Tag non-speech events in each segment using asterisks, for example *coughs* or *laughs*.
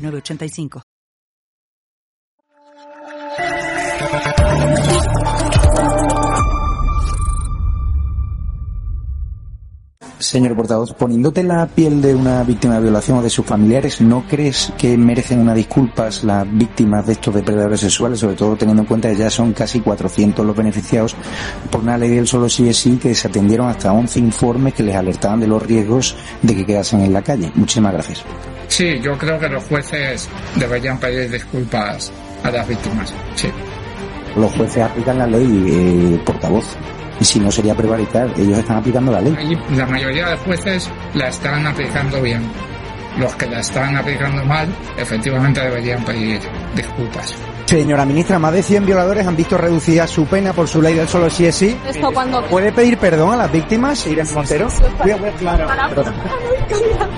985. Señor portavoz, poniéndote la piel de una víctima de violación o de sus familiares, ¿no crees que merecen una disculpas las víctimas de estos depredadores sexuales, sobre todo teniendo en cuenta que ya son casi 400 los beneficiados por una ley del solo sí es sí que se atendieron hasta 11 informes que les alertaban de los riesgos de que quedasen en la calle? Muchísimas gracias. Sí, yo creo que los jueces deberían pedir disculpas a las víctimas. Sí. Los jueces aplican la ley, eh, portavoz. Y si no sería prevaricar, ellos están aplicando la ley. La mayoría de jueces la están aplicando bien. Los que la están aplicando mal, efectivamente deberían pedir disculpas. Señora ministra, más de 100 violadores han visto reducida su pena por su ley del solo sí es sí. ¿Puede pedir perdón a las víctimas, Irene Montero?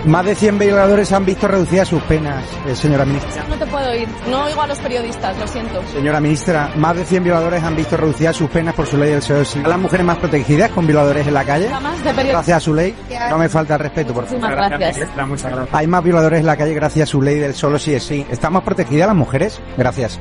Más de 100 violadores han visto reducidas sus penas, eh, señora ministra. No te puedo oír, no oigo a los periodistas, lo siento. Señora ministra, más de 100 violadores han visto reducidas sus penas por su ley del solo sí. ¿A las mujeres más protegidas con violadores en la calle? Gracias a su ley. No me falta el respeto, por favor. Gracias. Hay más violadores en la calle gracias a su ley del solo sí es sí. ¿Estamos protegidas las mujeres? Gracias.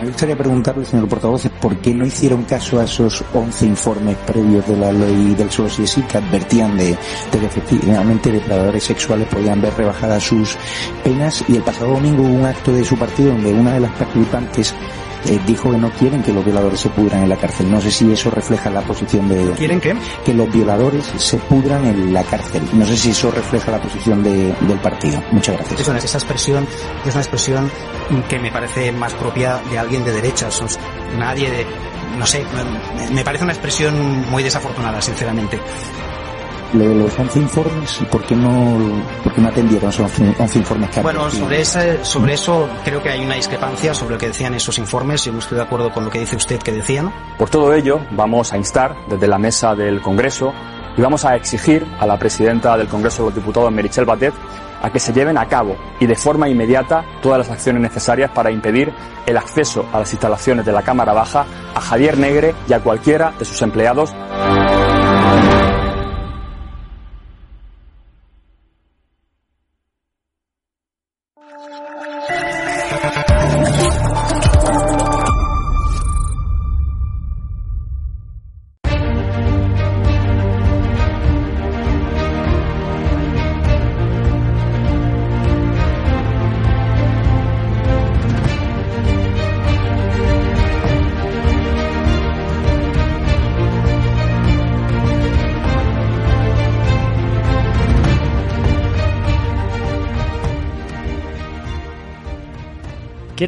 Me gustaría preguntarle, señor portavoz, por qué no hicieron caso a esos 11 informes previos de la ley del solo si sí que advertían de, de que efectivamente depredadores sexuales podían ver rebajadas sus penas y el pasado domingo hubo un acto de su partido donde una de las participantes eh, dijo que no quieren que los violadores se pudran en la cárcel. No sé si eso refleja la posición de... ¿Quieren qué? Que los violadores se pudran en la cárcel. No sé si eso refleja la posición de, del partido. Muchas gracias. Eso, esa expresión es una expresión que me parece más propia de alguien de derechas. Nadie de... No sé, me parece una expresión muy desafortunada, sinceramente de los 11 informes y por qué no, por qué no atendieron esos 11 informes que Bueno, sobre, ese, sobre eso creo que hay una discrepancia sobre lo que decían esos informes. Yo no estoy de acuerdo con lo que dice usted que decían. Por todo ello, vamos a instar desde la mesa del Congreso y vamos a exigir a la presidenta del Congreso de los Diputados, Merichel Batet, a que se lleven a cabo y de forma inmediata todas las acciones necesarias para impedir el acceso a las instalaciones de la Cámara Baja a Javier Negre y a cualquiera de sus empleados.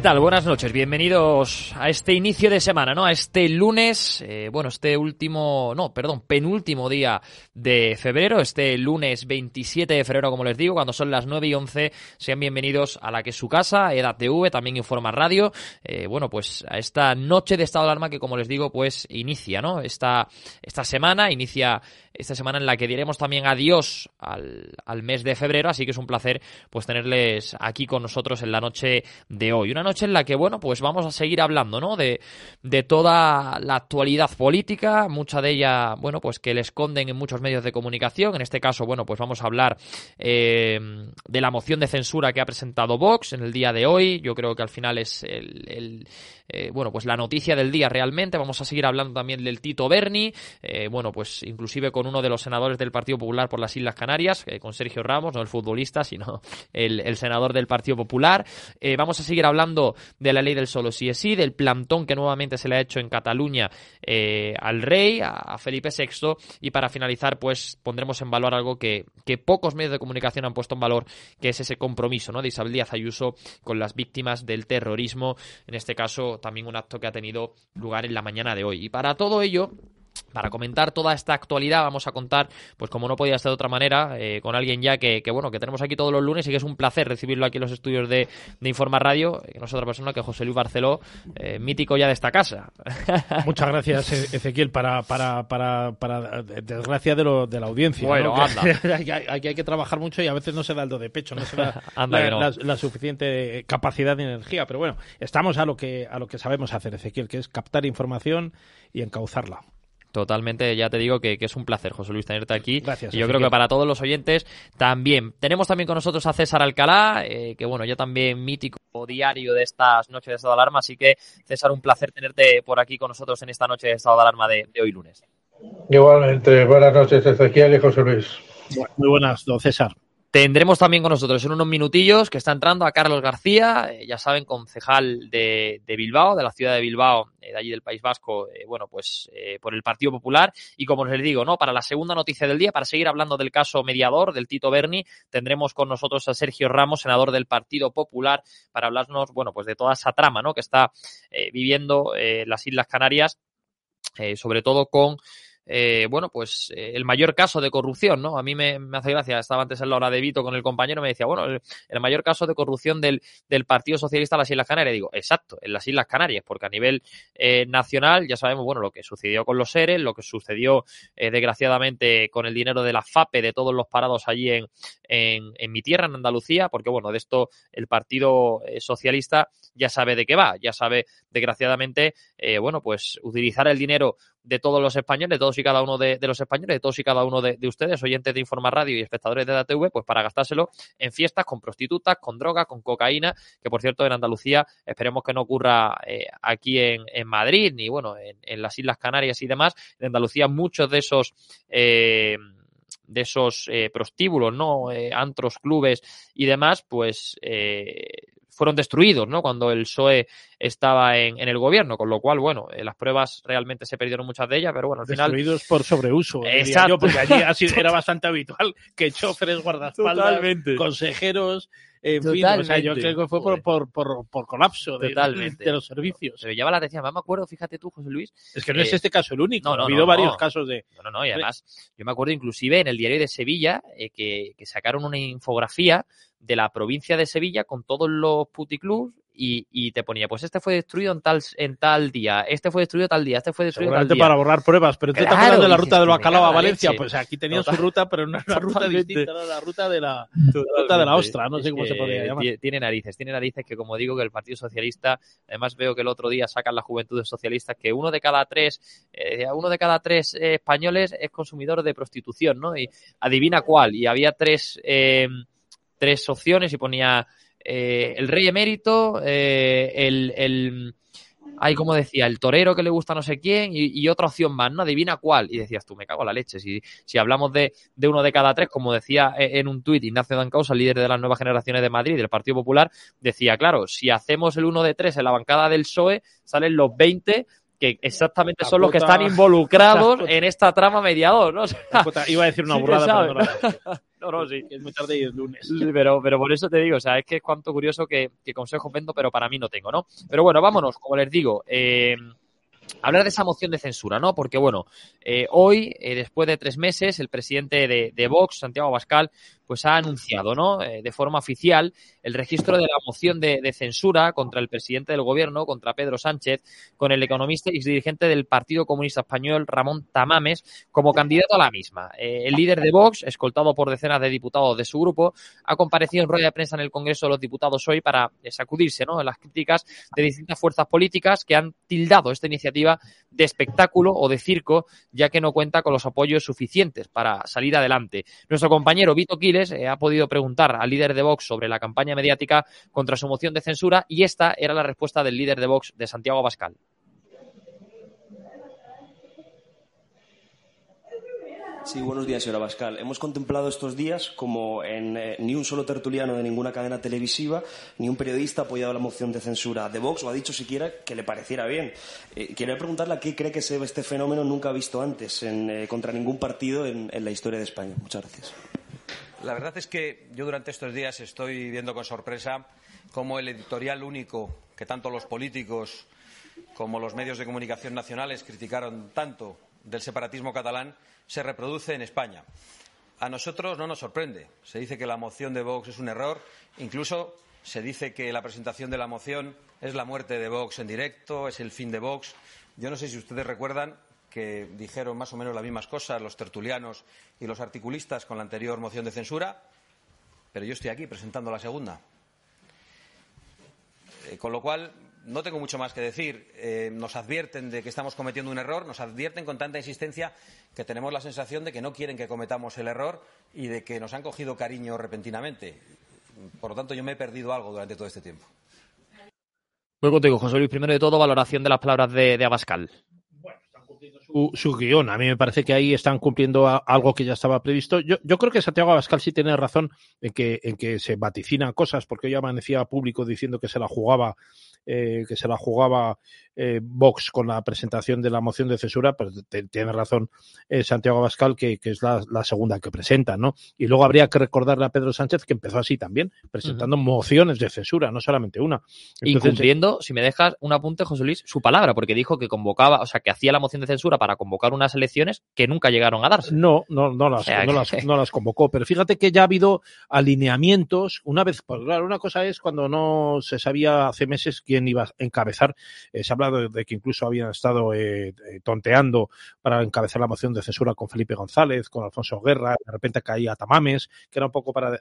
Tal? Buenas noches, bienvenidos a este inicio de semana, ¿no? A este lunes, eh, bueno, este último, no, perdón, penúltimo día de febrero, este lunes 27 de febrero, como les digo, cuando son las 9 y 11, sean bienvenidos a la que es su casa, EDATV, también Informa Radio, eh, bueno, pues a esta noche de estado de alarma que, como les digo, pues inicia, ¿no? Esta, esta semana, inicia esta semana en la que diremos también adiós al, al, mes de febrero, así que es un placer pues tenerles aquí con nosotros en la noche de hoy. Una noche en la que, bueno, pues vamos a seguir hablando, ¿no? De, de toda la actualidad política, mucha de ella, bueno, pues que le esconden en muchos medios de comunicación. En este caso, bueno, pues vamos a hablar eh, de la moción de censura que ha presentado Vox en el día de hoy. Yo creo que al final es el, eh, bueno, pues la noticia del día realmente. Vamos a seguir hablando también del Tito Berni, eh, bueno, pues inclusive con uno de los senadores del Partido Popular por las Islas Canarias, con Sergio Ramos, no el futbolista, sino el, senador del Partido Popular. Vamos a seguir hablando de la ley del solo sí es sí, del plantón que nuevamente se le ha hecho en Cataluña eh, al rey, a, Felipe VI, y para finalizar, pues pondremos en valor algo que, que pocos medios de comunicación han puesto en valor, que es ese compromiso ¿no? de Isabel Díaz Ayuso con las víctimas del terrorismo, en este caso también un acto que ha tenido lugar en la mañana de hoy. Y para todo ello, para comentar toda esta actualidad vamos a contar, pues como no podía ser de otra manera, eh, con alguien ya que, bueno, que tenemos aquí todos los lunes y que es un placer recibirlo aquí en los estudios de, de Informa Radio, que no es otra persona que José Luis Barceló, eh, mítico ya de esta casa. *laughs* Muchas gracias, e-, Ezequiel, para, para, para, para desgracia de, lo, de la audiencia. Bueno, anda. *laughs* aquí hay que trabajar mucho y a veces no se da el do de pecho, no se da *laughs* la, suficiente capacidad de energía, pero bueno, estamos a lo que, a lo que sabemos hacer, Ezequiel, que es captar información y encauzarla. Totalmente, ya te digo que, es un placer, José Luis, tenerte aquí. Gracias. Y yo creo que para todos los oyentes también. Tenemos también con nosotros a César Alcalá, eh, que bueno, ya también mítico diario de estas noches de estado de alarma. Así que, César, un placer tenerte por aquí con nosotros en esta noche de estado de alarma de, hoy lunes. Igualmente, buenas noches, Ezequiel y José Luis. Muy buenas, don César. Tendremos también con nosotros en unos minutillos que está entrando a Carlos García, eh, ya saben, concejal de, Bilbao, de la ciudad de Bilbao, eh, de allí del País Vasco, eh, bueno, pues por el Partido Popular. Y como les digo, ¿no? Para la segunda noticia del día, para seguir hablando del caso mediador del Tito Berni, tendremos con nosotros a Sergio Ramos, senador del Partido Popular, para hablarnos, bueno, pues de toda esa trama, ¿no? Que está viviendo las Islas Canarias, sobre todo con eh, bueno, pues eh, el mayor caso de corrupción, ¿no? A mí me, hace gracia, estaba antes en la hora de Vito con el compañero, me decía, bueno, el, mayor caso de corrupción del, Partido Socialista en las Islas Canarias. digo, exacto, en las Islas Canarias, porque a nivel eh, nacional ya sabemos, bueno, lo que sucedió con los seres, lo que sucedió desgraciadamente con el dinero de la FAPE, de todos los parados allí en, en, en mi tierra, en Andalucía, porque bueno, de esto el Partido Socialista ya sabe de qué va, ya sabe, desgraciadamente, bueno, pues utilizar el dinero de todos los españoles, de todos y cada uno de, los españoles, de todos y cada uno de, ustedes, oyentes de Informa Radio y espectadores de la pues para gastárselo en fiestas con prostitutas, con drogas, con cocaína, que por cierto en Andalucía esperemos que no ocurra eh, aquí en, Madrid, ni bueno, en, las Islas Canarias y demás. En Andalucía muchos de esos... Eh, de esos eh, prostíbulos, ¿no? antros, clubes y demás, pues fueron destruidos, ¿no? Cuando el PSOE estaba en, el gobierno, con lo cual, bueno, eh, las pruebas realmente se perdieron muchas de ellas, pero bueno, al final... Destruidos por sobreuso, Exacto. porque allí así era *laughs* bastante habitual que choferes, guardaespaldas, consejeros, en fin, o sea, yo creo que fue por, por, por, por colapso de, de, los servicios. Se me llama la atención, me acuerdo, fíjate tú, José Luis. Es que no es eh, este caso el único, no, no, ha habido varios casos de... No, no, no, y además, yo me acuerdo inclusive en el diario de Sevilla eh, que, que sacaron una infografía de la provincia de Sevilla con todos los puticlubs y, y, te ponía, pues este fue destruido en tal, en tal día, este fue destruido tal día, este fue destruido tal día. para borrar pruebas, pero tú te acuerdas de la ruta del bacalao a Valencia, pues aquí tenían su ruta, pero no era una ruta distinta, era la ruta de la, ruta de la ostra, no sé cómo se podría llamar. Tiene narices, tiene narices que como digo que el Partido Socialista, además veo que el otro día sacan las juventudes socialistas que uno de cada tres, eh, uno de cada tres eh, españoles es consumidor de prostitución, ¿no? Y adivina cuál, y había tres... Eh, tres opciones y ponía eh, el rey emérito, eh, el, el hay como decía, el torero que le gusta no sé quién y, otra opción más, ¿no? Adivina cuál. Y decías tú, me cago en la leche. Si, si hablamos de, de uno de cada tres, como decía e, en un tuit Ignacio Dancausa, líder de las nuevas generaciones de Madrid, del Partido Popular, decía, claro, si hacemos el uno de tres en la bancada del PSOE, salen los 20 que exactamente son los que están involucrados *laughs* en esta trama mediador, ¿no? iba a decir una burrada, pero *laughs* no, no, sí. Es muy tarde y es lunes. pero, pero por eso te digo, o sea, es que es cuanto curioso que, que consejos vendo, pero para mí no tengo, ¿no? Pero bueno, vámonos, como les digo, eh, hablar de esa moción de censura, ¿no? Porque, bueno, eh, hoy, eh, después de tres meses, el presidente de, de Vox, Santiago Abascal, pues ha anunciado, ¿no? Eh, de forma oficial el registro de la moción de, censura contra el presidente del gobierno, contra Pedro Sánchez, con el economista y dirigente del Partido Comunista Español, Ramón Tamames, como candidato a la misma. El líder de Vox, escoltado por decenas de diputados de su grupo, ha comparecido en rueda de prensa en el Congreso de los Diputados hoy para sacudirse, ¿no? En las críticas de distintas fuerzas políticas que han tildado esta iniciativa de espectáculo o de circo, ya que no cuenta con los apoyos suficientes para salir adelante. Nuestro compañero Vito Quil eh, ha podido preguntar al líder de Vox sobre la campaña mediática contra su moción de censura y esta era la respuesta del líder de Vox, de Santiago Abascal. Sí, buenos días, señora Bascal. Hemos contemplado estos días como en eh, ni un solo tertuliano de ninguna cadena televisiva, ni un periodista ha apoyado la moción de censura de Vox o ha dicho siquiera que le pareciera bien. Eh, quería preguntarle a qué cree que se ve este fenómeno nunca visto antes en, contra ningún partido en la historia de España. Muchas gracias. La verdad es que yo durante estos días estoy viendo con sorpresa cómo el editorial único que tanto los políticos como los medios de comunicación nacionales criticaron tanto del separatismo catalán se reproduce en España. A nosotros no nos sorprende. Se dice que la moción de Vox es un error. Incluso se dice que la presentación de la moción es la muerte de Vox en directo, es el fin de Vox. Yo no sé si ustedes recuerdan que dijeron más o menos las mismas cosas los tertulianos y los articulistas con la anterior moción de censura, pero yo estoy aquí presentando la segunda. Eh, con lo cual, no tengo mucho más que decir. Eh, nos advierten de que estamos cometiendo un error, nos advierten con tanta insistencia que tenemos la sensación de que no quieren que cometamos el error y de que nos han cogido cariño repentinamente. Por lo tanto, yo me he perdido algo durante todo este tiempo. Voy contigo, José Luis. Primero de todo, valoración de las palabras de, de Abascal su, guion. A mí me parece que ahí están cumpliendo algo que ya estaba previsto. Yo, yo creo que Santiago Abascal sí tiene razón en que, en que se vaticinan cosas, porque hoy amanecía público diciendo que se la jugaba eh, que se la jugaba eh, Vox con la presentación de la moción de censura, pero tiene razón eh, Santiago Abascal que, es la, segunda que presenta, ¿no? Y luego habría que recordarle a Pedro Sánchez que empezó así también, presentando mociones de censura, no solamente una. Incumpliendo, si me dejas un apunte, José Luis, su palabra, porque dijo que convocaba, o sea, que hacía la moción de censura para convocar unas elecciones que nunca llegaron a darse. No, no, no las, no, las, no las convocó, pero fíjate que ya ha habido alineamientos, una vez, pues claro, una cosa es cuando no se sabía hace meses que iba a encabezar. Eh, se ha hablado de que incluso habían estado eh, eh, tonteando para encabezar la moción de censura con Felipe González, con Alfonso Guerra, de repente caía Tamames, que era un poco para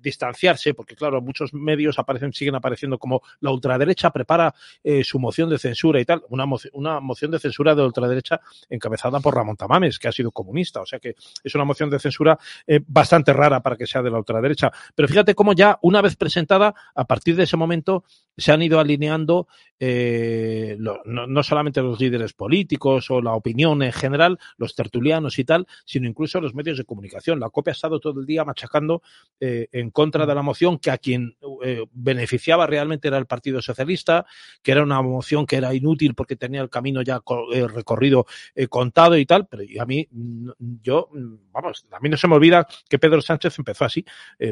distanciarse, porque claro, muchos medios aparecen, siguen apareciendo como la ultraderecha prepara su moción de censura y tal, una, una moción de censura de ultraderecha encabezada por Ramón Tamames, que ha sido comunista, o sea que es una moción de censura bastante rara para que sea de la ultraderecha. Pero fíjate cómo ya, una vez presentada, a partir de ese momento se han ido alineando eh, no, solamente los líderes políticos o la opinión en general, los tertulianos y tal, sino incluso los medios de comunicación. La copia ha estado todo el día machacando eh, en contra de la moción que a quien eh, beneficiaba realmente era el Partido Socialista, que era una moción que era inútil porque tenía el camino ya recorrido contado y tal, pero a mí, mm, yo, mm, vamos, a mí no se me olvida que Pedro Sánchez empezó así,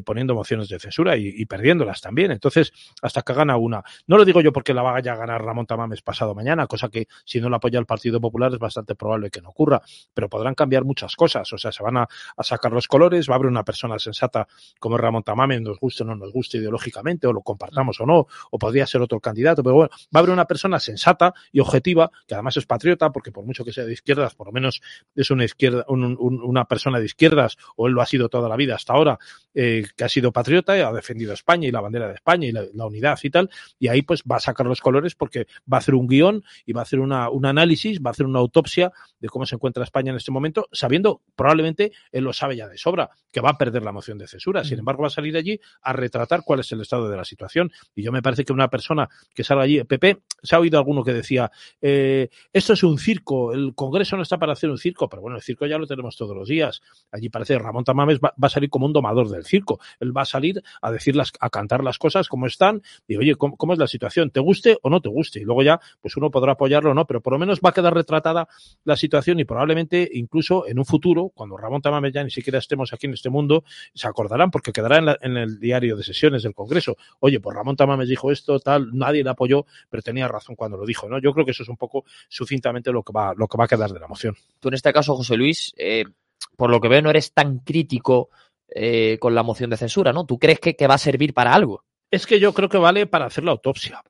poniendo mociones de censura y, y perdiéndolas también. Entonces, hasta que gana una. No lo digo yo porque la vaya a ganar Ramón Tamames pasado mañana, cosa que si no la apoya el Partido Popular es bastante probable que no ocurra, pero podrán cambiar muchas cosas, o sea, se van a, sacar los colores, va a haber una persona sensata como Ramón Tamames, nos guste o no nos guste ideológicamente, o lo compartamos o no, o podría ser otro candidato, pero bueno, va a haber una persona sensata y objetiva, que además es patriota, porque por mucho que sea de izquierdas, por lo menos es una izquierda, una persona de izquierdas, o él lo ha sido toda la vida hasta ahora, eh, que ha sido patriota, y ha defendido a España y la bandera de España y la unidad y tal, y ahí pues va a sacar los colores porque va a hacer un guion y va a hacer una, un análisis, va a hacer una autopsia de cómo se encuentra España en este momento, sabiendo, probablemente él lo sabe ya de sobra, que va a perder la moción de censura. Sin embargo, va a salir allí a retratar cuál es el estado de la situación. Y yo me parece que una persona que salga allí, Pepe, se ha oído alguno que decía, eh, esto es un circo, el Congreso no está para hacer un circo, pero bueno, el circo ya lo tenemos todos los días. Allí parece que Ramón Tamames va, a salir como un domador del circo. Él va a salir a decirlas, a cantar las cosas como están y oye, ¿cómo, es la situación? ¿Te guste o no te guste? Y luego ya, pues uno podrá apoyarlo o no, pero por lo menos va a quedar retratada la situación y probablemente incluso en un futuro, cuando Ramón Tamames ya ni siquiera estemos aquí en este mundo, se acordarán porque quedará en, en el diario de sesiones del Congreso. Oye, pues Ramón Tamames dijo esto, tal, nadie le apoyó, pero tenía razón cuando lo dijo, ¿no? Yo creo que eso es un poco sucintamente lo que va, lo que va a quedar de la moción. Tú en este caso, José Luis, eh, por lo que veo, no eres tan crítico eh, con la moción de censura, ¿no? ¿Tú crees que, que va a servir para algo? Es que yo creo que vale para hacer la autopsia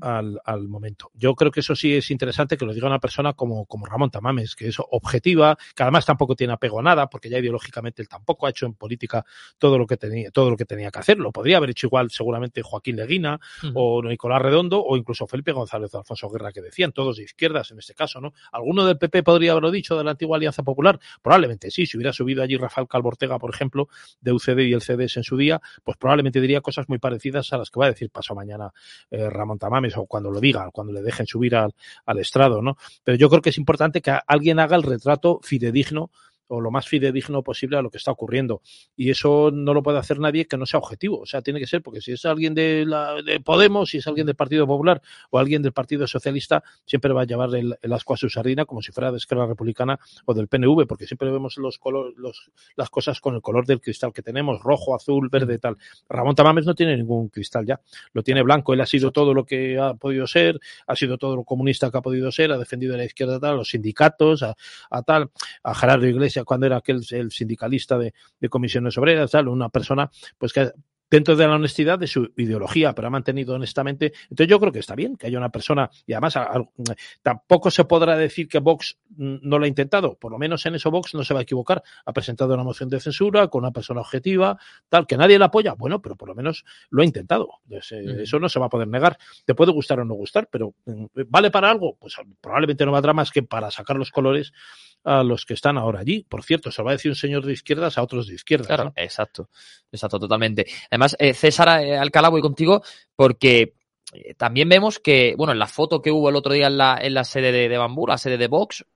al, al, momento. Yo creo que eso sí es interesante que lo diga una persona como, como Ramón Tamames, que es objetiva, que además tampoco tiene apego a nada, porque ya ideológicamente él tampoco ha hecho en política todo lo que tenía, todo lo que tenía que hacer. Lo podría haber hecho igual seguramente Joaquín Leguina o Nicolás Redondo o incluso Felipe González o Alfonso Guerra, que decían, todos de izquierdas en este caso, ¿no? ¿Alguno del PP podría haberlo dicho de la antigua Alianza Popular? Probablemente sí. Si hubiera subido allí Rafael Calvortega, por ejemplo, de UCD y el CDS en su día, pues probablemente diría cosas muy parecidas a las que va a decir paso mañana eh, Ramón Tamames o cuando lo diga, cuando le dejen subir al, al estrado, ¿no? Pero yo creo que es importante que alguien haga el retrato fidedigno o lo más fidedigno posible a lo que está ocurriendo. Y eso no lo puede hacer nadie que no sea objetivo. O sea, tiene que ser, porque si es alguien de, la, de Podemos, si es alguien del Partido Popular o alguien del Partido Socialista, siempre va a llevar el, asco a su sardina como si fuera de Esquerra Republicana o del PNV, porque siempre vemos los, color, los las cosas con el color del cristal que tenemos, rojo, azul, verde, tal. Ramón Tamames no tiene ningún cristal ya, lo tiene blanco. Él ha sido todo lo que ha podido ser, ha sido todo lo comunista que ha podido ser, ha defendido a la izquierda tal, a los sindicatos, a, tal, a Gerardo Iglesias cuando era aquel el sindicalista de, comisiones obreras, tal, una persona pues que dentro de la honestidad de su ideología, pero ha mantenido honestamente. Entonces yo creo que está bien que haya una persona, y además tampoco se podrá decir que Vox no lo ha intentado, por lo menos en eso Vox no se va a equivocar. Ha presentado una moción de censura con una persona objetiva, tal, que nadie la apoya, bueno, pero por lo menos lo ha intentado. Eh, eso no se va a poder negar. Te puede gustar o no gustar, pero mm, ¿vale para algo? Pues probablemente no valdrá más que para sacar los colores a los que están ahora allí. Por cierto, se va a decir un señor de izquierdas a otros de izquierdas. Claro, exacto, exacto, totalmente. Además, eh, César eh, Alcalá, voy contigo porque eh, también vemos que, bueno, en la foto que hubo el otro día en la, en la sede de, de Bambú, la sede de Vox,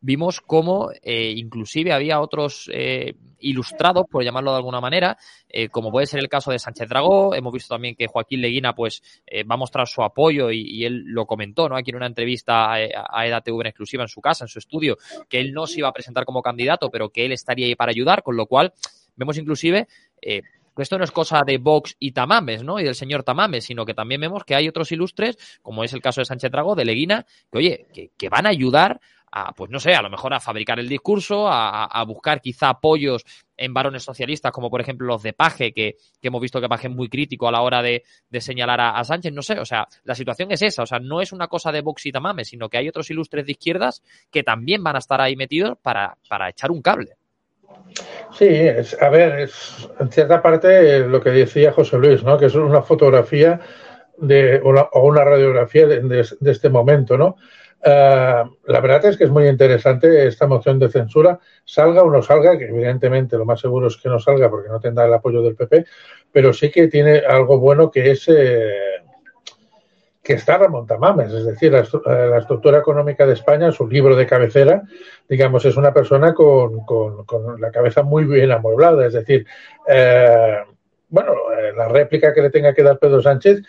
vimos cómo inclusive había otros ilustrados, por llamarlo de alguna manera, como puede ser el caso de Sánchez Dragó. Hemos visto también que Joaquín Leguina pues va a mostrar su apoyo y, él lo comentó, ¿no? Aquí en una entrevista a, a EDATV en exclusiva en su casa, en su estudio, que él no se iba a presentar como candidato, pero que él estaría ahí para ayudar, con lo cual vemos inclusive esto no es cosa de Vox y Tamames, ¿no? Y del señor Tamames, sino que también vemos que hay otros ilustres, como es el caso de Sánchez Dragó, de Leguina, que oye, que van a ayudar a, pues no sé, a lo mejor a fabricar el discurso, a, buscar quizá apoyos en varones socialistas, como por ejemplo los de Paje, que, hemos visto que Paje es muy crítico a la hora de, señalar a, Sánchez, no sé, o sea, la situación es esa, o sea, no es una cosa de Vox y Tamame, sino que hay otros ilustres de izquierdas que también van a estar ahí metidos para echar un cable. Sí, es, a ver, es en cierta parte lo que decía José Luis, ¿no? Que es una fotografía de, o, una radiografía de, este momento, ¿no? Eh, la verdad es que es muy interesante esta moción de censura, salga o no salga, que evidentemente lo más seguro es que no salga porque no tendrá el apoyo del PP, pero sí que tiene algo bueno que es eh, que está Ramón Tamames, es decir, la, eh, estructura económica de España, su libro de cabecera, digamos, es una persona con, la cabeza muy bien amueblada, es decir, bueno, la réplica que le tenga que dar Pedro Sánchez,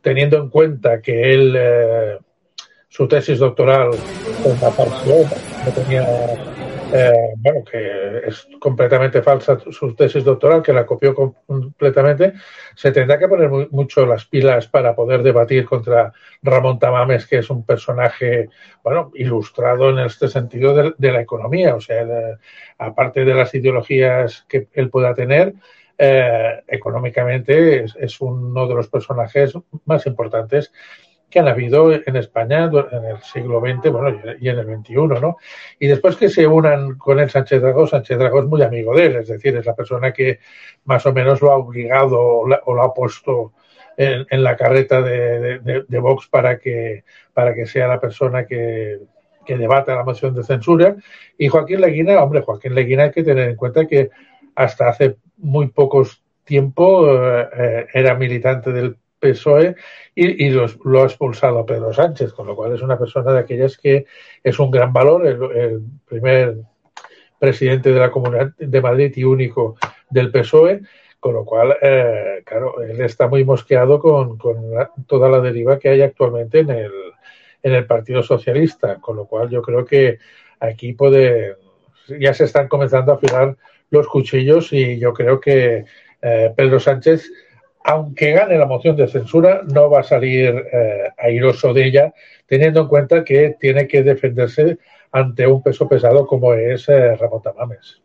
teniendo en cuenta que él su tesis doctoral no tenía, eh, bueno, que es completamente falsa su tesis doctoral, que la copió completamente, se tendrá que poner mucho las pilas para poder debatir contra Ramón Tamames, que es un personaje, bueno, ilustrado en este sentido de, la economía, o sea, aparte de las ideologías que él pueda tener, eh, económicamente es, uno de los personajes más importantes que han habido en España en el siglo XX bueno, y en el XXI, ¿no? Y después que se unan con el Sánchez Dragó, Sánchez Dragó es muy amigo de él, es decir, es la persona que más o menos lo ha obligado o, lo ha puesto en, la carreta de, Vox para que, para que sea la persona que, que debata la moción de censura. Y Joaquín Leguina, hombre, Joaquín Leguina hay que tener en cuenta que hasta hace muy pocos tiempo eh, eh, era militante del PSOE y, lo ha expulsado a Pedro Sánchez, con lo cual es una persona de aquellas que es un gran valor, el, primer presidente de la Comunidad de Madrid y único del PSOE, con lo cual, eh, claro, él está muy mosqueado con, toda la deriva que hay actualmente en el, en el Partido Socialista, con lo cual yo creo que aquí puede, ya se están comenzando a afilar los cuchillos y yo creo que eh, Pedro Sánchez aunque gane la moción de censura, no va a salir eh, airoso de ella, teniendo en cuenta que tiene que defenderse ante un peso pesado como es eh, Ramón Tamames.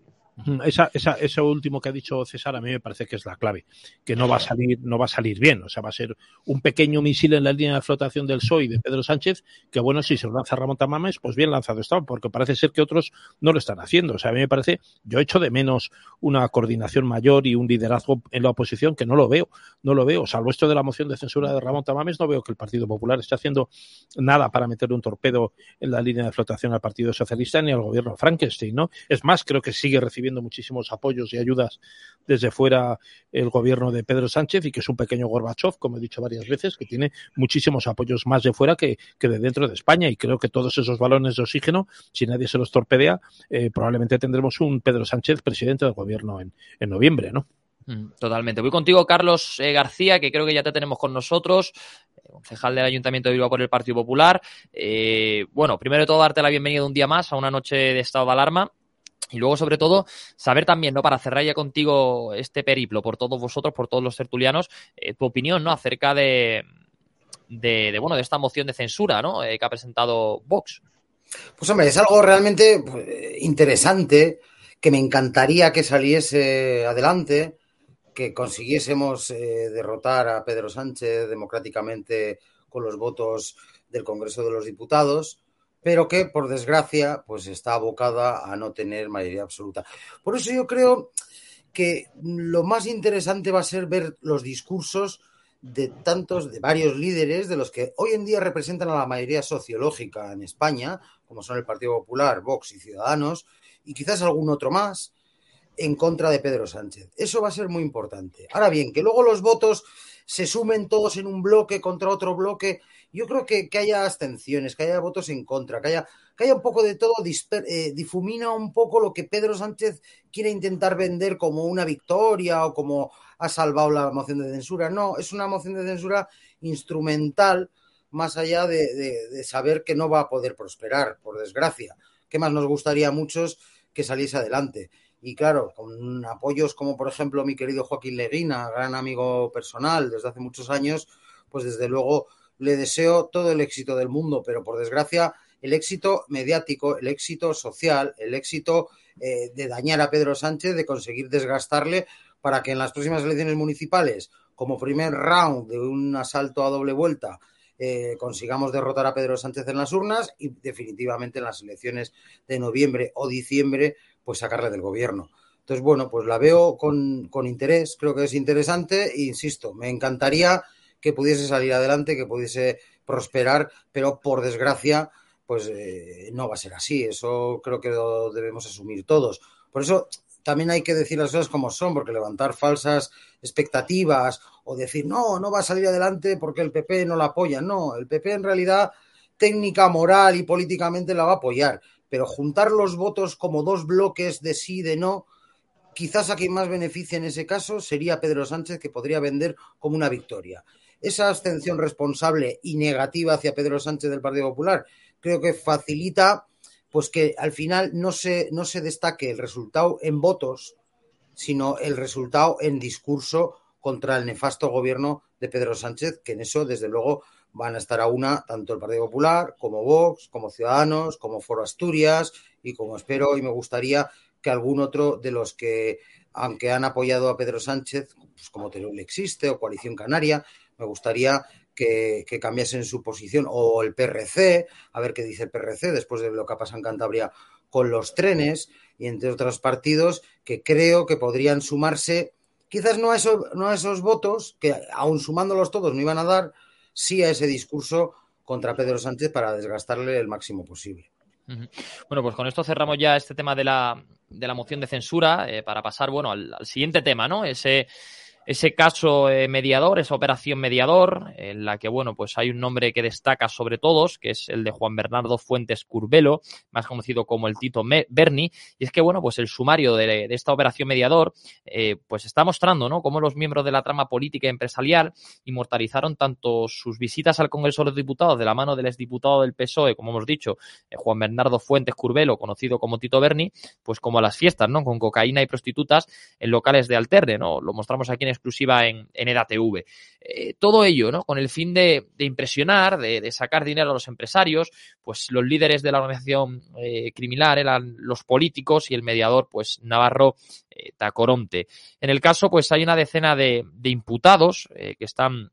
Esa, esa, eso último que ha dicho César a mí me parece que es la clave, que no va a salir, no va a salir bien, o sea, va a ser un pequeño misil en la línea de flotación del PSOE de Pedro Sánchez, que bueno, si se lo lanza Ramón Tamames, pues bien lanzado está, porque parece ser que otros no lo están haciendo. O sea, a mí me parece, yo echo de menos una coordinación mayor y un liderazgo en la oposición que no lo veo, no lo veo. Salvo esto de la moción de censura de Ramón Tamames, no veo que el Partido Popular esté haciendo nada para meter un torpedo en la línea de flotación al Partido Socialista ni al gobierno Frankenstein, ¿no? Es más, creo que sigue recibiendo muchísimos apoyos y ayudas desde fuera el gobierno de Pedro Sánchez y que es un pequeño Gorbachev, como he dicho varias veces, que tiene muchísimos apoyos más de fuera que, de dentro de España. Y creo que todos esos balones de oxígeno, si nadie se los torpedea, eh, probablemente tendremos un Pedro Sánchez presidente del gobierno en, en noviembre, ¿no? Mm, totalmente. Voy contigo, Carlos eh, García, que creo que ya te tenemos con nosotros, eh, concejal del Ayuntamiento de Bilbao por el Partido Popular. Bueno, primero de todo, darte la bienvenida un día más a una noche de estado de alarma. Y luego, sobre todo, saber también, ¿no? Para cerrar ya contigo este periplo, por todos vosotros, por todos los tertulianos, tu opinión, ¿no? Acerca de, de, bueno, de esta moción de censura, ¿no? que ha presentado Vox. Pues hombre, es algo realmente pues, interesante, que me encantaría que saliese adelante que consiguiésemos eh, derrotar a Pedro Sánchez democráticamente con los votos del Congreso de los Diputados, pero que por desgracia pues está abocada a no tener mayoría absoluta. Por eso yo creo que lo más interesante va a ser ver los discursos de tantos, de varios líderes, de los que hoy en día representan a la mayoría sociológica en España, como son el Partido Popular, Vox y Ciudadanos, y quizás algún otro más, en contra de Pedro Sánchez. Eso va a ser muy importante. Ahora bien, que luego los votos se sumen todos en un bloque contra otro bloque, yo creo que, haya abstenciones, que haya votos en contra, que haya, que haya un poco de todo, eh, difumina un poco lo que Pedro Sánchez quiere intentar vender como una victoria o como ha salvado la moción de censura. No, es una moción de censura instrumental, más allá de, de saber que no va a poder prosperar, por desgracia. ¿Qué más nos gustaría a muchos que saliese adelante? Y claro, con apoyos como por ejemplo mi querido Joaquín Leguina, gran amigo personal desde hace muchos años, pues desde luego le deseo todo el éxito del mundo, pero por desgracia el éxito mediático, el éxito social, el éxito eh, de dañar a Pedro Sánchez, de conseguir desgastarle para que en las próximas elecciones municipales, como primer round de un asalto a doble vuelta, eh, consigamos derrotar a Pedro Sánchez en las urnas y definitivamente en las elecciones de noviembre o diciembre pues sacarle del gobierno. Entonces, bueno, pues la veo con, interés, creo que es interesante e insisto, me encantaría que pudiese salir adelante, que pudiese prosperar, pero por desgracia, pues eh, no va a ser así. Eso creo que lo debemos asumir todos. Por eso también hay que decir las cosas como son, porque levantar falsas expectativas o decir, no, no va a salir adelante porque el PP no la apoya. No, el PP en realidad técnica, moral y políticamente la va a apoyar pero juntar los votos como dos bloques de sí y de no, quizás a quien más beneficia en ese caso sería Pedro Sánchez, que podría vender como una victoria. Esa abstención responsable y negativa hacia Pedro Sánchez del Partido Popular creo que facilita pues que al final no se, no se destaque el resultado en votos, sino el resultado en discurso contra el nefasto gobierno de Pedro Sánchez, que en eso, desde luego, van a estar a una tanto el Partido Popular como Vox, como Ciudadanos, como Foro Asturias y como espero y me gustaría que algún otro de los que, aunque han apoyado a Pedro Sánchez, pues como Teruel existe o Coalición Canaria, me gustaría que, que, cambiasen su posición o el PRC, a ver qué dice el PRC después de lo que ha pasado en Cantabria con los trenes y entre otros partidos que creo que podrían sumarse, quizás no a, no a esos votos, que aún sumándolos todos no iban a dar, sí a ese discurso contra Pedro Sánchez para desgastarle el máximo posible. Bueno, pues con esto cerramos ya este tema de la, de la moción de censura eh, para pasar, bueno, al, al, siguiente tema, ¿no? Ese ese caso eh, mediador, esa operación mediador, en la que, bueno, pues hay un nombre que destaca sobre todos, que es el de Juan Bernardo Fuentes Curbelo, más conocido como el Tito Berni, y es que, bueno, pues el sumario de, esta operación mediador, eh, pues está mostrando, ¿no?, cómo los miembros de la trama política y empresarial inmortalizaron tanto sus visitas al Congreso de los Diputados de la mano del exdiputado del PSOE, como hemos dicho, eh, Juan Bernardo Fuentes Curbelo, conocido como Tito Berni, pues como las fiestas, ¿no?, con cocaína y prostitutas en locales de alterne, ¿no? Lo mostramos aquí en exclusiva en, en EDATV. Eh, todo ello, ¿no? Con el fin de, impresionar, de, sacar dinero a los empresarios, pues los líderes de la organización eh, criminal eran los políticos y el mediador, pues Navarro eh, Tacoronte. En el caso, pues hay una decena de, imputados que están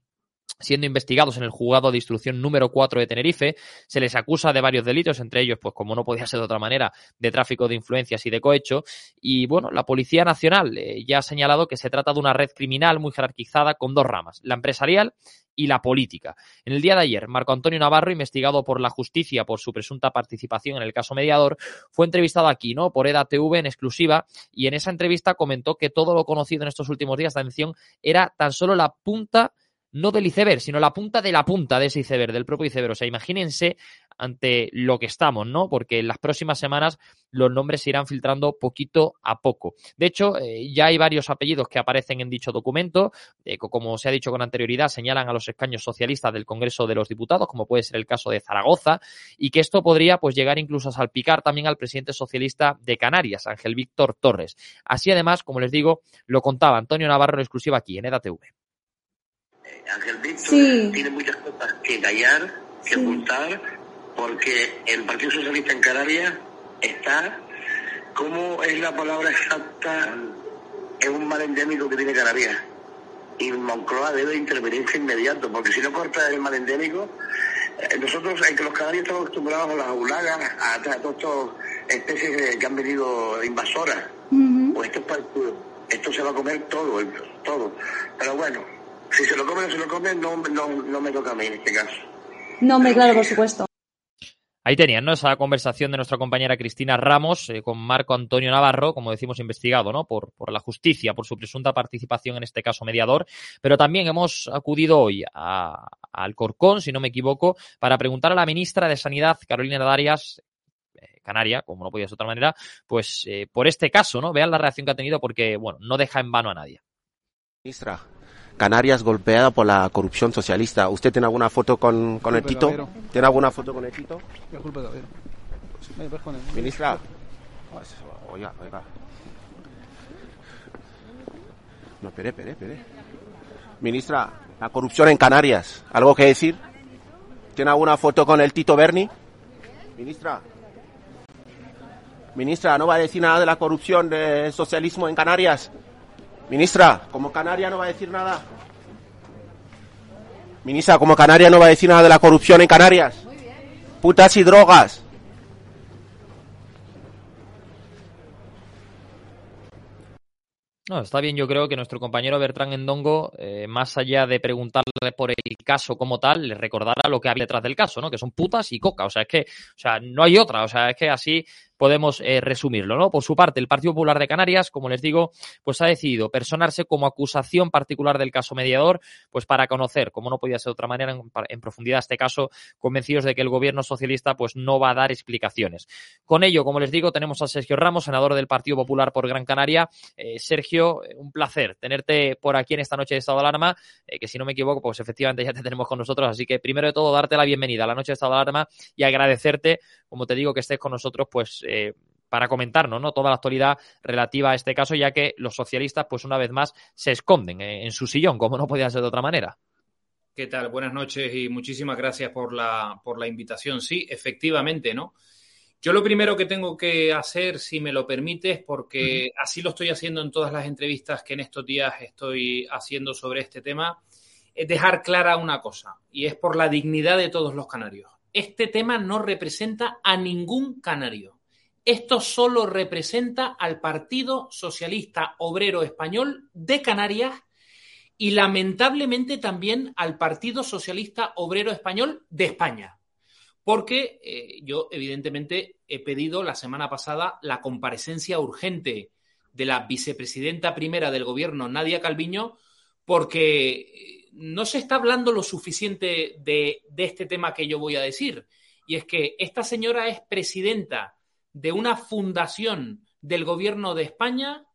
siendo investigados en el juzgado de instrucción número 4 de Tenerife. Se les acusa de varios delitos, entre ellos, pues como no podía ser de otra manera, de tráfico de influencias y de cohecho. Y bueno, la Policía Nacional eh, ya ha señalado que se trata de una red criminal muy jerarquizada con dos ramas, la empresarial y la política. En el día de ayer, Marco Antonio Navarro, investigado por la justicia por su presunta participación en el caso mediador, fue entrevistado aquí, ¿no? Por EDA-TV en exclusiva y en esa entrevista comentó que todo lo conocido en estos últimos días, atención, era tan solo la punta no del iceberg, sino la punta de la punta de ese iceberg, del propio iceberg. O sea, imagínense ante lo que estamos, ¿no? Porque en las próximas semanas los nombres se irán filtrando poquito a poco. De hecho, eh, ya hay varios apellidos que aparecen en dicho documento, eh, como se ha dicho con anterioridad, señalan a los escaños socialistas del Congreso de los Diputados, como puede ser el caso de Zaragoza, y que esto podría pues llegar incluso a salpicar también al presidente socialista de Canarias, Ángel Víctor Torres. Así además, como les digo, lo contaba Antonio Navarro en exclusiva aquí en EDATV. Ángel Víctor tiene muchas cosas que callar, que ocultar, porque el Partido Socialista en Canarias está, ¿cómo es la palabra exacta? Es un mal endémico que tiene Canarias. Y Moncloa debe intervenirse inmediato, porque si no corta el mal endémico, eh, nosotros, que los canarios estamos acostumbrados a las aulagas, a, todas estas especies que han venido invasoras, pues esto es partido. Esto se va a comer todo, todo. Pero bueno, si se lo come o se lo come, no, no, me toca a mí en este caso. No, me claro, por supuesto. Ahí tenían, ¿no? Esa conversación de nuestra compañera Cristina Ramos eh, con Marco Antonio Navarro, como decimos, investigado, ¿no? Por, por la justicia, por su presunta participación en este caso mediador. Pero también hemos acudido hoy a, al Corcón, si no me equivoco, para preguntar a la ministra de Sanidad, Carolina Darias, eh, Canaria, como no podía ser de otra manera, pues eh, por este caso, ¿no? Vean la reacción que ha tenido porque, bueno, no deja en vano a nadie. Ministra, Canarias golpeada por la corrupción socialista. ¿Usted tiene alguna foto con, con el Tito? ¿Tiene alguna foto con el Tito? Ministra. Oiga, oiga. No, espere, espere, espere. Ministra, la corrupción en Canarias. ¿Algo que decir? ¿Tiene alguna foto con el Tito Berni? Ministra. Ministra, ¿no va a decir nada de la corrupción del socialismo en Canarias? Ministra, como Canaria no va a decir nada. Ministra, como Canaria no va a decir nada de la corrupción en Canarias. Putas y drogas. No, está bien, yo creo que nuestro compañero Bertrán Endongo, eh, más allá de preguntarle por el caso como tal, le recordará lo que hay detrás del caso, ¿no? Que son putas y coca. O sea, es que, o sea, no hay otra. O sea, es que así podemos eh, resumirlo, ¿no? Por su parte, el Partido Popular de Canarias, como les digo, pues ha decidido personarse como acusación particular del caso mediador, pues para conocer, como no podía ser de otra manera, en, profundidad este caso, convencidos de que el gobierno socialista pues no va a dar explicaciones. Con ello, como les digo, tenemos a Sergio Ramos, senador del Partido Popular por Gran Canaria. Eh, Sergio, eh, un placer tenerte por aquí en esta noche de estado de alarma, que si no me equivoco, pues efectivamente ya te tenemos con nosotros, así que primero de todo, darte la bienvenida a la noche de estado de alarma y agradecerte, como te digo, que estés con nosotros, pues eh, para comentarnos ¿no? toda la actualidad relativa a este caso, ya que los socialistas, pues una vez más, se esconden en su sillón, como no podía ser de otra manera. ¿Qué tal? Buenas noches y muchísimas gracias por la, por la invitación. Sí, efectivamente, ¿no? Yo lo primero que tengo que hacer, si me lo permites, porque así lo estoy haciendo en todas las entrevistas que en estos días estoy haciendo sobre este tema, es dejar clara una cosa, y es por la dignidad de todos los canarios. Este tema no representa a ningún canario. Esto solo representa al Partido Socialista Obrero Español de Canarias y lamentablemente también al Partido Socialista Obrero Español de España. Porque eh, yo evidentemente he pedido la semana pasada la comparecencia urgente de la vicepresidenta primera del gobierno, Nadia Calviño, porque eh, no se está hablando lo suficiente de, de este tema que yo voy a decir. Y es que esta señora es presidenta de una fundación del gobierno de España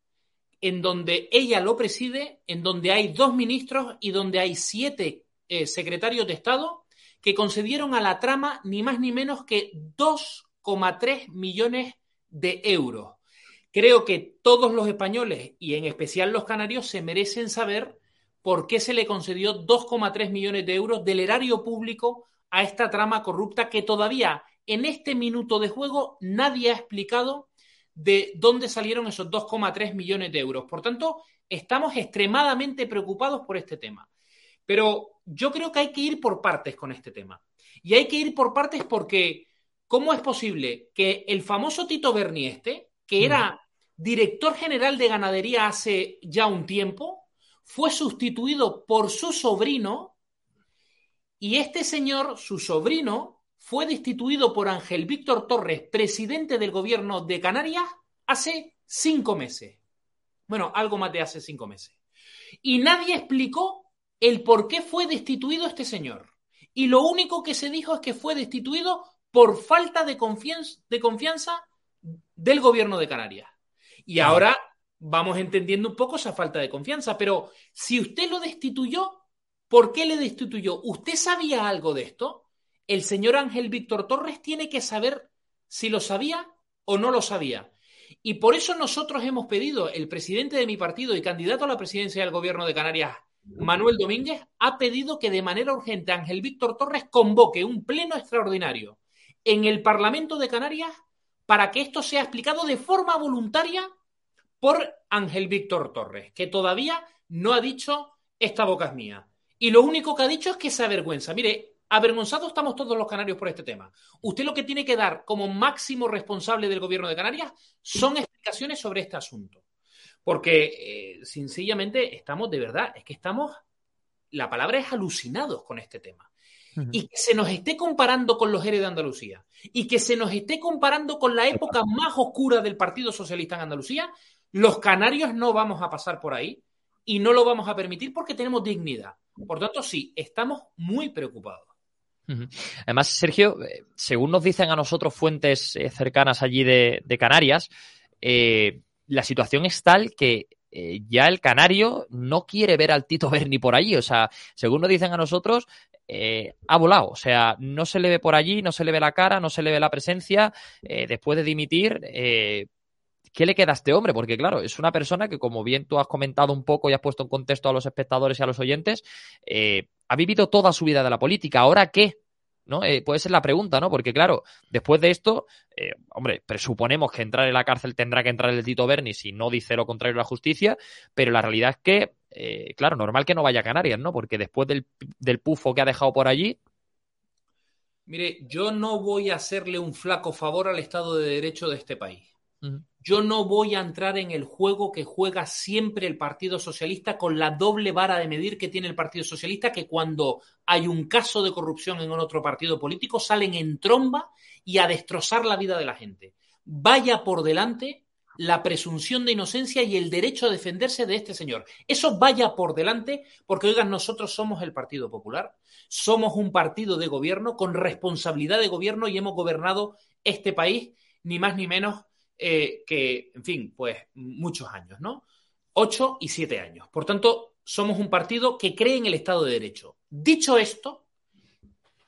en donde ella lo preside, en donde hay dos ministros y donde hay siete eh, secretarios de Estado que concedieron a la trama ni más ni menos que 2,3 millones de euros. Creo que todos los españoles y en especial los canarios se merecen saber por qué se le concedió 2,3 millones de euros del erario público a esta trama corrupta que todavía en este minuto de juego nadie ha explicado de dónde salieron esos 2,3 millones de euros. Por tanto, estamos extremadamente preocupados por este tema. Pero yo creo que hay que ir por partes con este tema. Y hay que ir por partes porque, ¿cómo es posible que el famoso Tito Berni este, que era director general de ganadería hace ya un tiempo, fue sustituido por su sobrino y este señor, su sobrino, fue destituido por Ángel Víctor Torres, presidente del gobierno de Canarias, hace cinco meses. Bueno, algo más de hace cinco meses. Y nadie explicó el por qué fue destituido este señor. Y lo único que se dijo es que fue destituido por falta de confianza, de confianza del gobierno de Canarias. Y ahora vamos entendiendo un poco esa falta de confianza. Pero si usted lo destituyó, ¿por qué le destituyó? ¿Usted sabía algo de esto? El señor Ángel Víctor Torres tiene que saber si lo sabía o no lo sabía. Y por eso nosotros hemos pedido, el presidente de mi partido y candidato a la presidencia del gobierno de Canarias, Manuel Domínguez, ha pedido que de manera urgente Ángel Víctor Torres convoque un pleno extraordinario en el Parlamento de Canarias para que esto sea explicado de forma voluntaria por Ángel Víctor Torres, que todavía no ha dicho esta boca es mía. Y lo único que ha dicho es que se avergüenza. Mire, avergonzados estamos todos los canarios por este tema. Usted lo que tiene que dar como máximo responsable del gobierno de Canarias son explicaciones sobre este asunto. Porque eh, sencillamente estamos de verdad, es que estamos, la palabra es alucinados con este tema. Y que se nos esté comparando con los héroes de Andalucía y que se nos esté comparando con la época más oscura del Partido Socialista en Andalucía, los canarios no vamos a pasar por ahí y no lo vamos a permitir porque tenemos dignidad. Por tanto, sí, estamos muy preocupados. Además, Sergio, eh, según nos dicen a nosotros fuentes eh, cercanas allí de, Canarias, eh, la situación es tal que ya el canario no quiere ver al Tito *laughs* Berni por allí. O sea, según nos dicen a nosotros, ha volado. O sea, no se le ve por allí, no se le ve la cara, no se le ve la presencia. después de dimitir, ¿qué le queda a este hombre? Porque claro, es una persona que, como bien tú has comentado un poco y has puesto en contexto a los espectadores y a los oyentes, ha vivido toda su vida de la política. ¿Ahora qué? ¿No? Eh, puede ser la pregunta, ¿no? Porque claro, después de esto, eh, hombre, presuponemos que entrar en la cárcel tendrá que entrar el Tito Berni si no dice lo contrario la justicia, pero la realidad es que, eh, claro, normal que no vaya a Canarias, ¿no? Porque después del, del pufo que ha dejado por allí, Mire, yo no voy a hacerle un flaco favor al Estado de Derecho de este país. Yo no voy a entrar en el juego que juega siempre el Partido Socialista con la doble vara de medir que tiene el Partido Socialista, que cuando hay un caso de corrupción en otro partido político salen en tromba y a destrozar la vida de la gente. Vaya por delante la presunción de inocencia y el derecho a defenderse de este señor. Eso vaya por delante porque, oigan, nosotros somos el Partido Popular, somos un partido de gobierno con responsabilidad de gobierno y hemos gobernado este país, ni más ni menos eh, que, en fin, pues muchos años, ¿no? Ocho y siete años. Por tanto, somos un partido que cree en el Estado de Derecho. Dicho esto,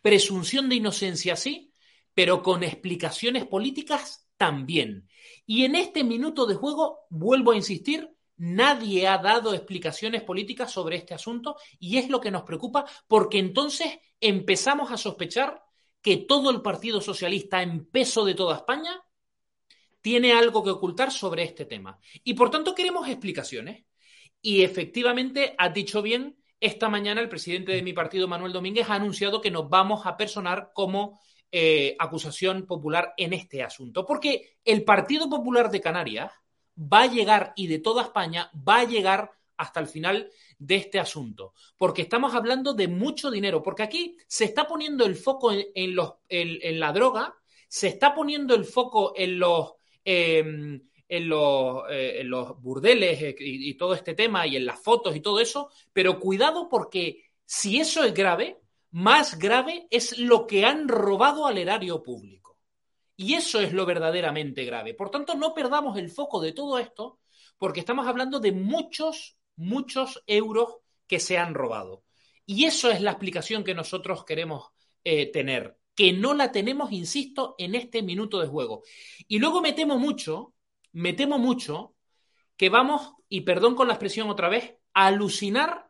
presunción de inocencia sí, pero con explicaciones políticas también. Y en este minuto de juego, vuelvo a insistir, nadie ha dado explicaciones políticas sobre este asunto y es lo que nos preocupa porque entonces empezamos a sospechar que todo el Partido Socialista en peso de toda España tiene algo que ocultar sobre este tema. Y por tanto queremos explicaciones. Y efectivamente, ha dicho bien, esta mañana el presidente de mi partido, Manuel Domínguez, ha anunciado que nos vamos a personar como eh, acusación popular en este asunto. Porque el Partido Popular de Canarias va a llegar, y de toda España, va a llegar hasta el final de este asunto, porque estamos hablando de mucho dinero, porque aquí se está poniendo el foco en la droga, se está poniendo el foco en los En, los, eh, en, los, burdeles eh, y, todo este tema y en las fotos y todo eso, pero cuidado porque si eso es grave, más grave es lo que han robado al erario público. Y eso es lo verdaderamente grave. Por tanto, no perdamos el foco de todo esto porque estamos hablando de muchos, muchos euros que se han robado. Y eso es la explicación que nosotros queremos eh, tener que no la tenemos, insisto, en este minuto de juego. Y luego me temo mucho, me temo mucho que vamos, y perdón con la expresión otra vez, a alucinar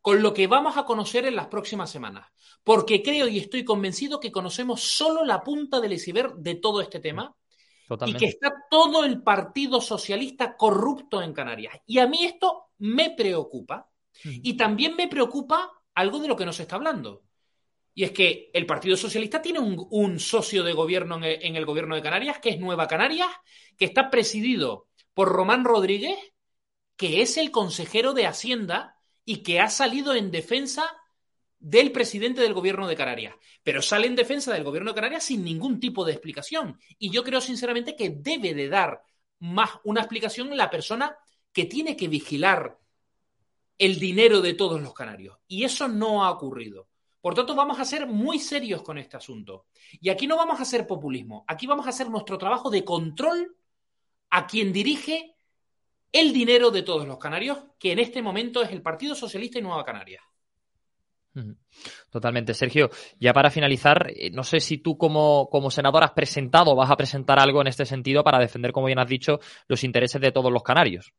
con lo que vamos a conocer en las próximas semanas. Porque creo y estoy convencido que conocemos solo la punta del iceberg de todo este tema. Y que está todo el Partido Socialista corrupto en Canarias. Y a mí esto me preocupa. Y también me preocupa algo de lo que nos está hablando. Y es que el Partido Socialista tiene un, socio de gobierno en el, gobierno de Canarias, que es Nueva Canarias, que está presidido por Román Rodríguez, que es el consejero de Hacienda y que ha salido en defensa del presidente del gobierno de Canarias. Pero sale en defensa del gobierno de Canarias sin ningún tipo de explicación. Y yo creo sinceramente que debe de dar más una explicación la persona que tiene que vigilar el dinero de todos los canarios. Y eso no ha ocurrido. Por tanto, vamos a ser muy serios con este asunto. Y aquí no vamos a hacer populismo, aquí vamos a hacer nuestro trabajo de control a quien dirige el dinero de todos los canarios, que en este momento es el Partido Socialista y Nueva Canarias. Totalmente, Sergio. Ya para finalizar, eh, no sé si tú como, como senador has presentado o vas a presentar algo en este sentido para defender, como bien has dicho, los intereses de todos los canarios.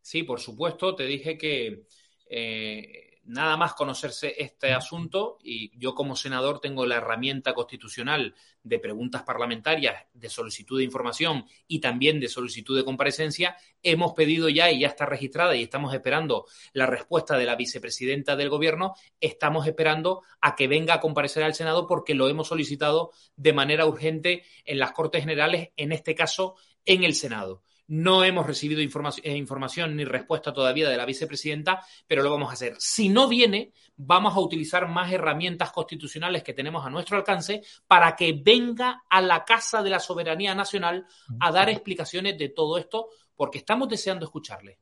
Sí, por supuesto. Te dije que eh, nada más conocerse este asunto y yo como senador tengo la herramienta constitucional de preguntas parlamentarias, de solicitud de información y también de solicitud de comparecencia, hemos pedido ya y ya está registrada y estamos esperando la respuesta de la vicepresidenta del gobierno, estamos esperando a que venga a comparecer al Senado porque lo hemos solicitado de manera urgente en las Cortes Generales, en este caso en el Senado. No hemos recibido eh, información, ni respuesta todavía de la vicepresidenta, pero lo vamos a hacer. Si no viene, vamos a utilizar más herramientas constitucionales que tenemos a nuestro alcance para que venga a la Casa de la Soberanía Nacional a dar explicaciones de todo esto, porque estamos deseando escucharle.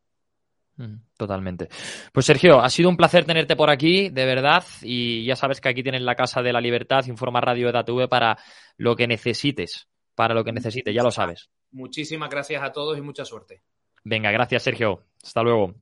Totalmente. Pues Sergio, ha sido un placer tenerte por aquí, de verdad, y ya sabes que aquí tienes la Casa de la Libertad, Informa Radio de para lo que necesites, para lo que necesites, ya lo sabes. Muchísimas gracias a todos y mucha suerte. Venga, gracias Sergio. Hasta luego.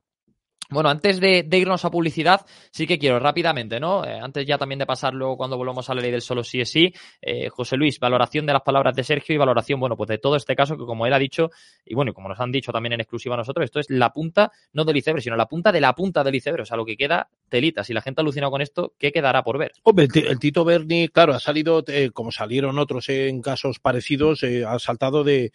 Bueno, antes de, irnos a publicidad, sí que quiero rápidamente, ¿no? Eh, antes ya también de pasar luego cuando volvamos a la ley del solo sí es sí, eh, José Luis, valoración de las palabras de Sergio y valoración, bueno, pues de todo este caso que como él ha dicho, y bueno, como nos han dicho también en exclusiva nosotros, esto es la punta, no del iceberg, sino la punta de la punta del iceberg, o sea, lo que queda telita. Si la gente ha alucinado con esto, ¿qué quedará por ver? Hombre, el Tito Berni, claro, ha salido, eh, como salieron otros en casos parecidos, ha saltado de,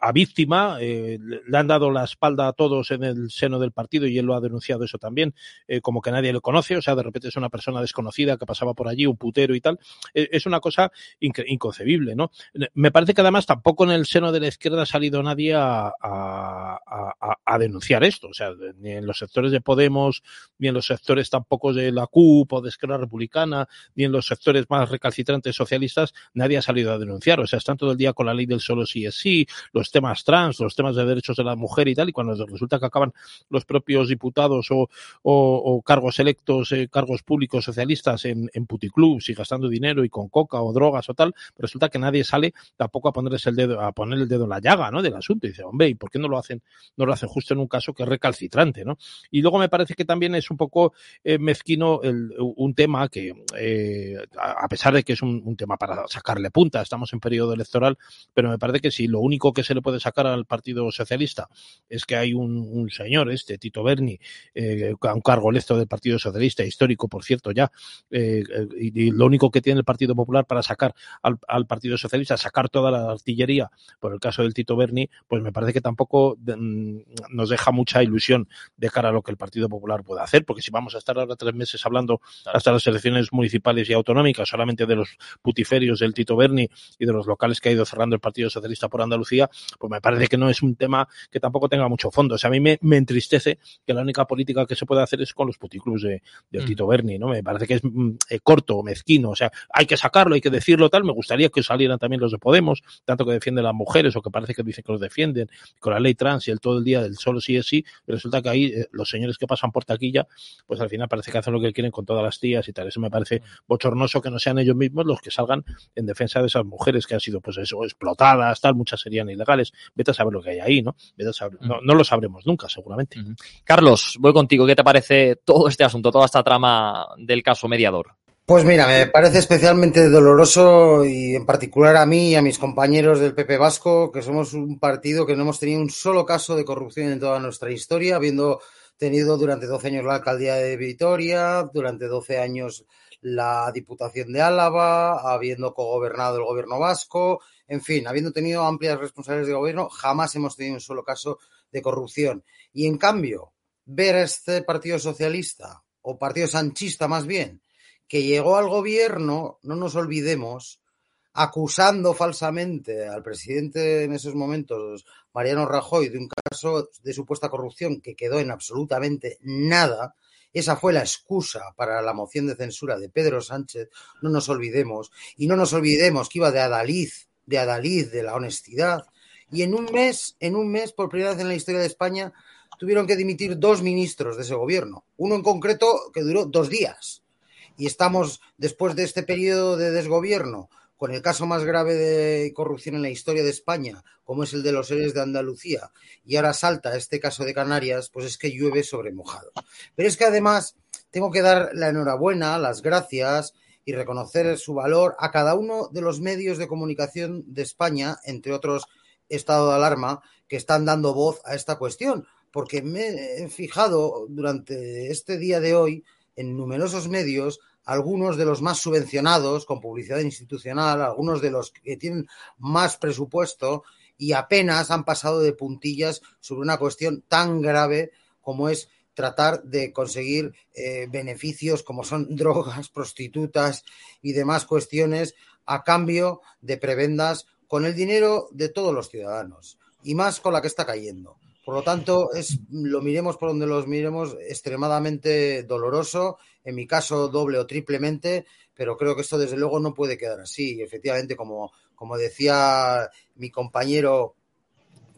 a, víctima, le han dado la espalda a todos en el seno del partido y él lo ha denunciado eso también, eh, como que nadie lo conoce, o sea, de repente es una persona desconocida que pasaba por allí, un putero y tal. E, es una cosa inconcebible, ¿no? Me parece que además tampoco en el seno de la izquierda ha salido nadie a, denunciar esto, o sea, ni en los sectores de Podemos, ni en los sectores tampoco de la CUP o de Esquerra Republicana, ni en los sectores más recalcitrantes socialistas, nadie ha salido a denunciar, o sea, están todo el día con la ley del solo sí es sí, los temas trans, los temas de derechos de la mujer y tal, y cuando resulta que acaban los propios diputados o, cargos electos, eh, cargos públicos socialistas en, en puticlubs y gastando dinero y con coca o drogas o tal, resulta que nadie sale tampoco a ponerles el dedo, a poner el dedo en la llaga, ¿no? Del asunto. Y dice, hombre, ¿y por qué no lo hacen, no lo hacen justo en un caso que es recalcitrante, ¿no? Y luego me parece que también es un eh, mezquino un tema que, eh, a pesar de que es un, tema para sacarle punta, estamos en periodo electoral, pero me parece que si lo único que se le puede sacar al Partido Socialista es que hay un, señor, este Tito Berni, eh, a un cargo electo del Partido Socialista, histórico, por cierto, ya, eh, y, lo único que tiene el Partido Popular para sacar al, Partido Socialista, sacar toda la artillería, por el caso del Tito Berni, pues me parece que tampoco mm, nos deja mucha ilusión de cara a lo que el Partido Popular puede hacer, porque si vamos a estar ahora tres meses hablando hasta las elecciones municipales y autonómicas solamente de los putiferios del Tito Berni y de los locales que ha ido cerrando el Partido Socialista por Andalucía, pues me parece que no es un tema que tampoco tenga mucho fondo. O sea, a mí me, me entristece que la única política que se puede hacer es con los puticlubs de, mm. Tito Berni, ¿no? Me parece que es mm, eh, corto, mezquino, o sea, hay que sacarlo, hay que decirlo tal, me gustaría que salieran también los de Podemos, tanto que defienden las mujeres o que parece que dicen que los defienden, con la ley trans y el todo el día del solo sí es sí, resulta que ahí eh, los señores que pasan por taquilla, pues al final parece que hacen lo que quieren con todas las tías y tal, eso me parece mm. bochornoso que no sean ellos mismos los que salgan en defensa de esas mujeres que han sido pues eso, explotadas, tal, muchas serían ilegales, vete a saber lo que hay ahí, ¿no? Vete a saber, no, no, lo sabremos nunca, seguramente. Carlos, voy contigo, ¿qué te parece todo este asunto, toda esta trama del caso mediador? Pues mira, me parece especialmente doloroso y en particular a mí y a mis compañeros del PP Vasco, que somos un partido que no hemos tenido un solo caso de corrupción en toda nuestra historia, habiendo tenido durante 12 años la alcaldía de Vitoria, durante 12 años la Diputación de Álava, habiendo cogobernado el gobierno vasco, en fin, habiendo tenido amplias responsabilidades de gobierno, jamás hemos tenido un solo caso de corrupción. Y en cambio, ver a este Partido Socialista o partido sanchista más bien, que llegó al gobierno, no nos olvidemos, acusando falsamente al presidente en esos momentos, Mariano Rajoy, de un caso de supuesta corrupción que quedó en absolutamente nada. Esa fue la excusa para la moción de censura de Pedro Sánchez, no nos olvidemos. Y no nos olvidemos que iba de Adalid, de Adalid, de la honestidad. Y en un mes, en un mes, por primera vez en la historia de España, tuvieron que dimitir dos ministros de ese gobierno. Uno en concreto que duró dos días. Y estamos, después de este periodo de desgobierno, con el caso más grave de corrupción en la historia de España, como es el de los seres de Andalucía, y ahora salta este caso de Canarias, pues es que llueve sobre mojado. Pero es que además tengo que dar la enhorabuena, las gracias y reconocer su valor a cada uno de los medios de comunicación de España, entre otros estado de alarma, que están dando voz a esta cuestión, porque me he fijado durante este día de hoy en numerosos medios algunos de los más subvencionados con publicidad institucional, algunos de los que tienen más presupuesto y apenas han pasado de puntillas sobre una cuestión tan grave como es tratar de conseguir eh, beneficios como son *laughs* drogas, prostitutas y demás cuestiones a cambio de prebendas con el dinero de todos los ciudadanos y más con la que está cayendo. Por lo tanto, es, lo miremos por donde los miremos, extremadamente doloroso, en mi caso doble o triplemente, pero creo que esto desde luego no puede quedar así. Efectivamente, como, como decía mi compañero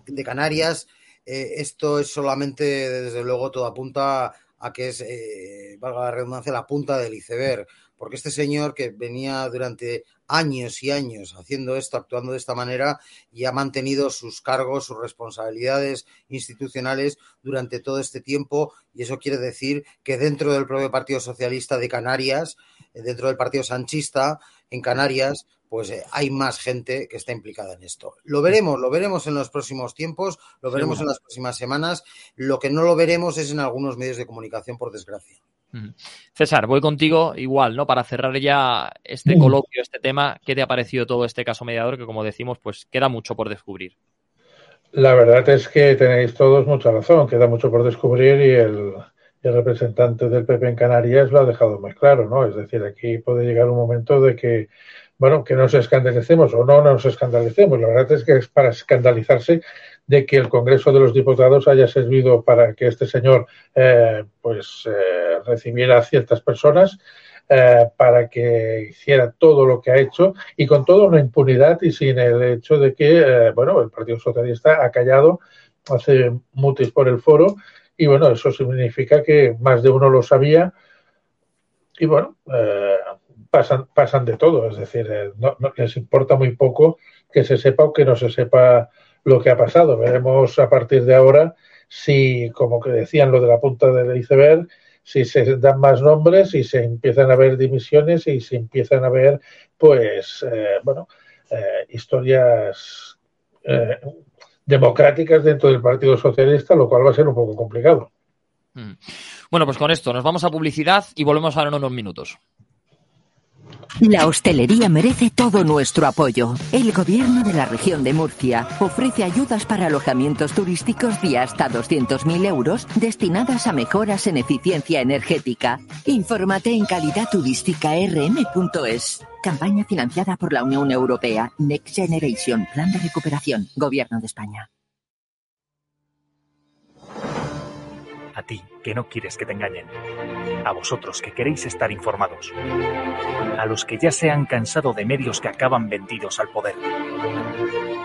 de Canarias, eh, esto es solamente, desde luego, todo apunta a que es, eh, valga la redundancia, la punta del iceberg porque este señor que venía durante años y años haciendo esto, actuando de esta manera, y ha mantenido sus cargos, sus responsabilidades institucionales durante todo este tiempo, y eso quiere decir que dentro del propio Partido Socialista de Canarias, eh, dentro del Partido Sanchista en Canarias, pues eh, hay más gente que está implicada en esto. Lo veremos, lo veremos en los próximos tiempos, lo veremos en las próximas semanas. Lo que no lo veremos es en algunos medios de comunicación, por desgracia. César, voy contigo igual, ¿no? Para cerrar ya este coloquio, este tema, ¿qué te ha parecido todo este caso mediador que, como decimos, pues queda mucho por descubrir? La verdad es que tenéis todos mucha razón, queda mucho por descubrir y el, el representante del PP en Canarias lo ha dejado muy claro, ¿no? Es decir, aquí puede llegar un momento de que bueno, que nos escandalicemos o no nos escandalicemos. La verdad es que es para escandalizarse de que el Congreso de los Diputados haya servido para que este señor eh, pues eh, recibiera a ciertas personas eh, para que hiciera todo lo que ha hecho y con toda una impunidad y sin el hecho de que bueno el Partido Socialista ha callado hace mutis por el foro y bueno eso significa que más de uno lo sabía y bueno pasan, pasan de todo, es decir, eh, no, les importa muy poco que se sepa o que no se sepa lo que ha pasado. Veremos a partir de ahora si, como que decían lo de la punta del iceberg, si se dan más nombres, si se empiezan a ver dimisiones y si empiezan a ver, pues, eh, bueno, eh, historias democráticas dentro del Partido Socialista, lo cual va a ser un poco complicado. Mm. Bueno, pues con esto nos vamos a publicidad y volvemos ahora en unos minutos. La hostelería merece todo nuestro apoyo. El gobierno de la región de Murcia ofrece ayudas para alojamientos turísticos de hasta 200.000 euros destinadas a mejoras en eficiencia energética. Infórmate en calidadturística.rm.es. Campaña financiada por la Unión Europea. Next Generation. Plan de recuperación. Gobierno de España. A ti, que no quieres que te engañen. A vosotros, que queréis estar informados. A los que ya se han cansado de medios que acaban vendidos al poder.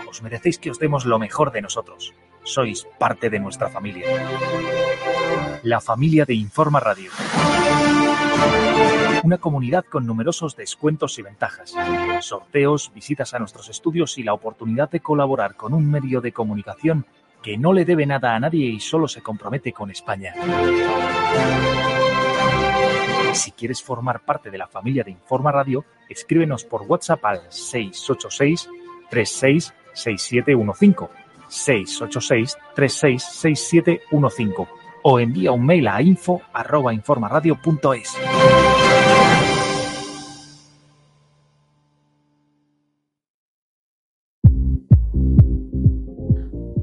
Os merecéis que os demos lo mejor de nosotros. Sois parte de nuestra familia. La familia de Informa Radio. Una comunidad con numerosos descuentos y ventajas, sorteos, visitas a nuestros estudios y la oportunidad de colaborar con un medio de comunicación que no le debe nada a nadie y solo se compromete con España. Si quieres formar parte de la familia de Informa Radio, escríbenos por WhatsApp al 686 366715 686 366715 o envía un mail a info@informaradio.es.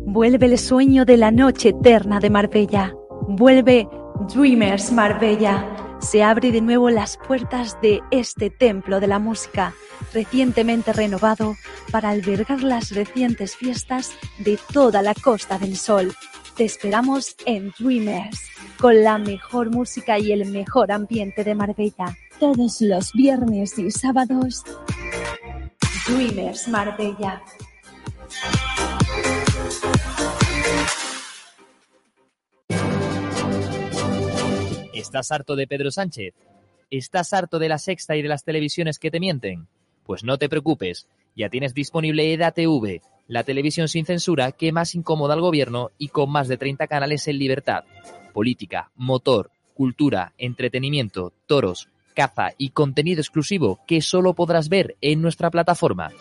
Vuelve el sueño de la noche eterna de Marbella. Vuelve Dreamers Marbella se abre de nuevo las puertas de este templo de la música, recientemente renovado para albergar las recientes fiestas de toda la Costa del Sol. Te esperamos en Dreamers, con la mejor música y el mejor ambiente de Marbella, todos los viernes y sábados. Dreamers Marbella. ¿Estás harto de Pedro Sánchez? ¿Estás harto de la sexta y de las televisiones que te mienten? Pues no te preocupes, ya tienes disponible EDATV, la televisión sin censura que más incomoda al gobierno y con más de 30 canales en libertad. Política, motor, cultura, entretenimiento, toros, caza y contenido exclusivo que solo podrás ver en nuestra plataforma.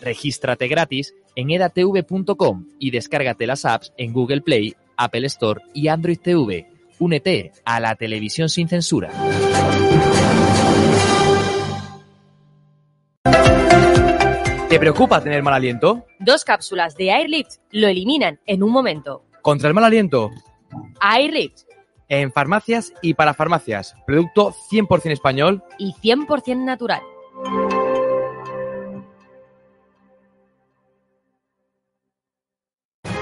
Regístrate gratis en edatv.com y descárgate las apps en Google Play, Apple Store y Android TV. Únete a la televisión sin censura. ¿Te preocupa tener mal aliento? Dos cápsulas de Airlift lo eliminan en un momento. ¿Contra el mal aliento? Airlift. En farmacias y para farmacias. Producto 100% español. Y 100% natural.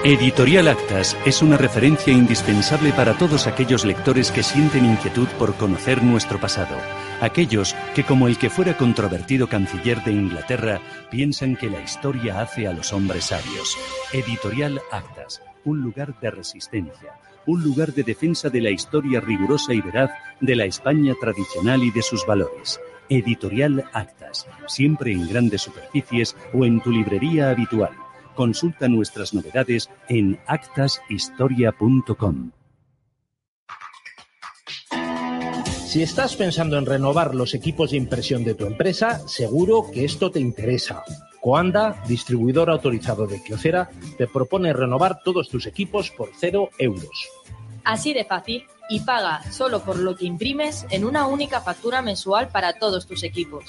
Editorial Actas es una referencia indispensable para todos aquellos lectores que sienten inquietud por conocer nuestro pasado, aquellos que, como el que fuera controvertido canciller de Inglaterra, piensan que la historia hace a los hombres sabios. Editorial Actas, un lugar de resistencia, un lugar de defensa de la historia rigurosa y veraz de la España tradicional y de sus valores. Editorial Actas, siempre en grandes superficies o en tu librería habitual Consulta nuestras novedades en actashistoria.com. Si estás pensando en renovar los equipos de impresión de tu empresa, seguro que esto te interesa. Coanda, distribuidor autorizado de Kyocera, te propone renovar todos tus equipos por cero euros. Así de fácil y paga solo por lo que imprimes en una única factura mensual para todos tus equipos.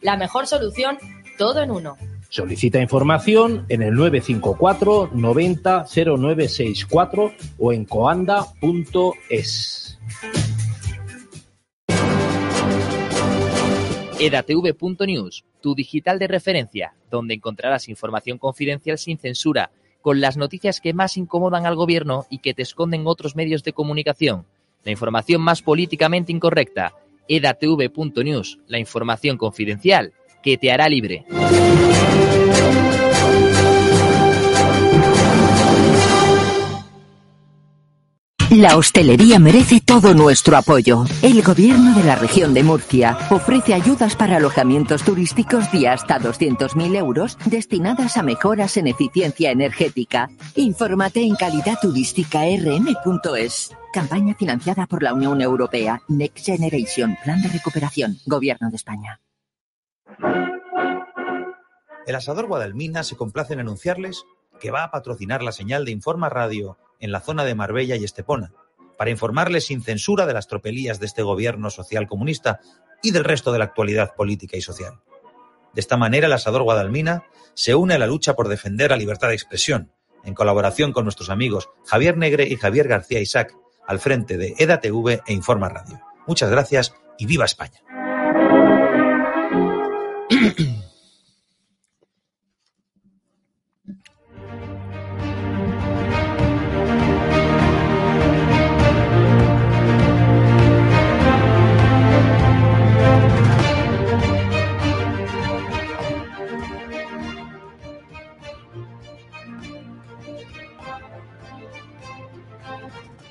La mejor solución, todo en uno. Solicita información en el 954 90 0964 o en coanda.es. edatv.news, tu digital de referencia, donde encontrarás información confidencial sin censura, con las noticias que más incomodan al gobierno y que te esconden otros medios de comunicación. La información más políticamente incorrecta. edatv.news, la información confidencial que te hará libre. La hostelería merece todo nuestro apoyo. El gobierno de la región de Murcia ofrece ayudas para alojamientos turísticos de hasta 200.000 euros destinadas a mejoras en eficiencia energética. Infórmate en calidadturística.rm.es. Campaña financiada por la Unión Europea. Next Generation. Plan de recuperación. Gobierno de España. El asador Guadalmina se complace en anunciarles que va a patrocinar la señal de Informa Radio en la zona de Marbella y Estepona, para informarles sin censura de las tropelías de este gobierno social comunista y del resto de la actualidad política y social. De esta manera, el asador Guadalmina se une a la lucha por defender la libertad de expresión, en colaboración con nuestros amigos Javier Negre y Javier García Isaac, al frente de EDATV e Informa Radio. Muchas gracias y viva España. *coughs*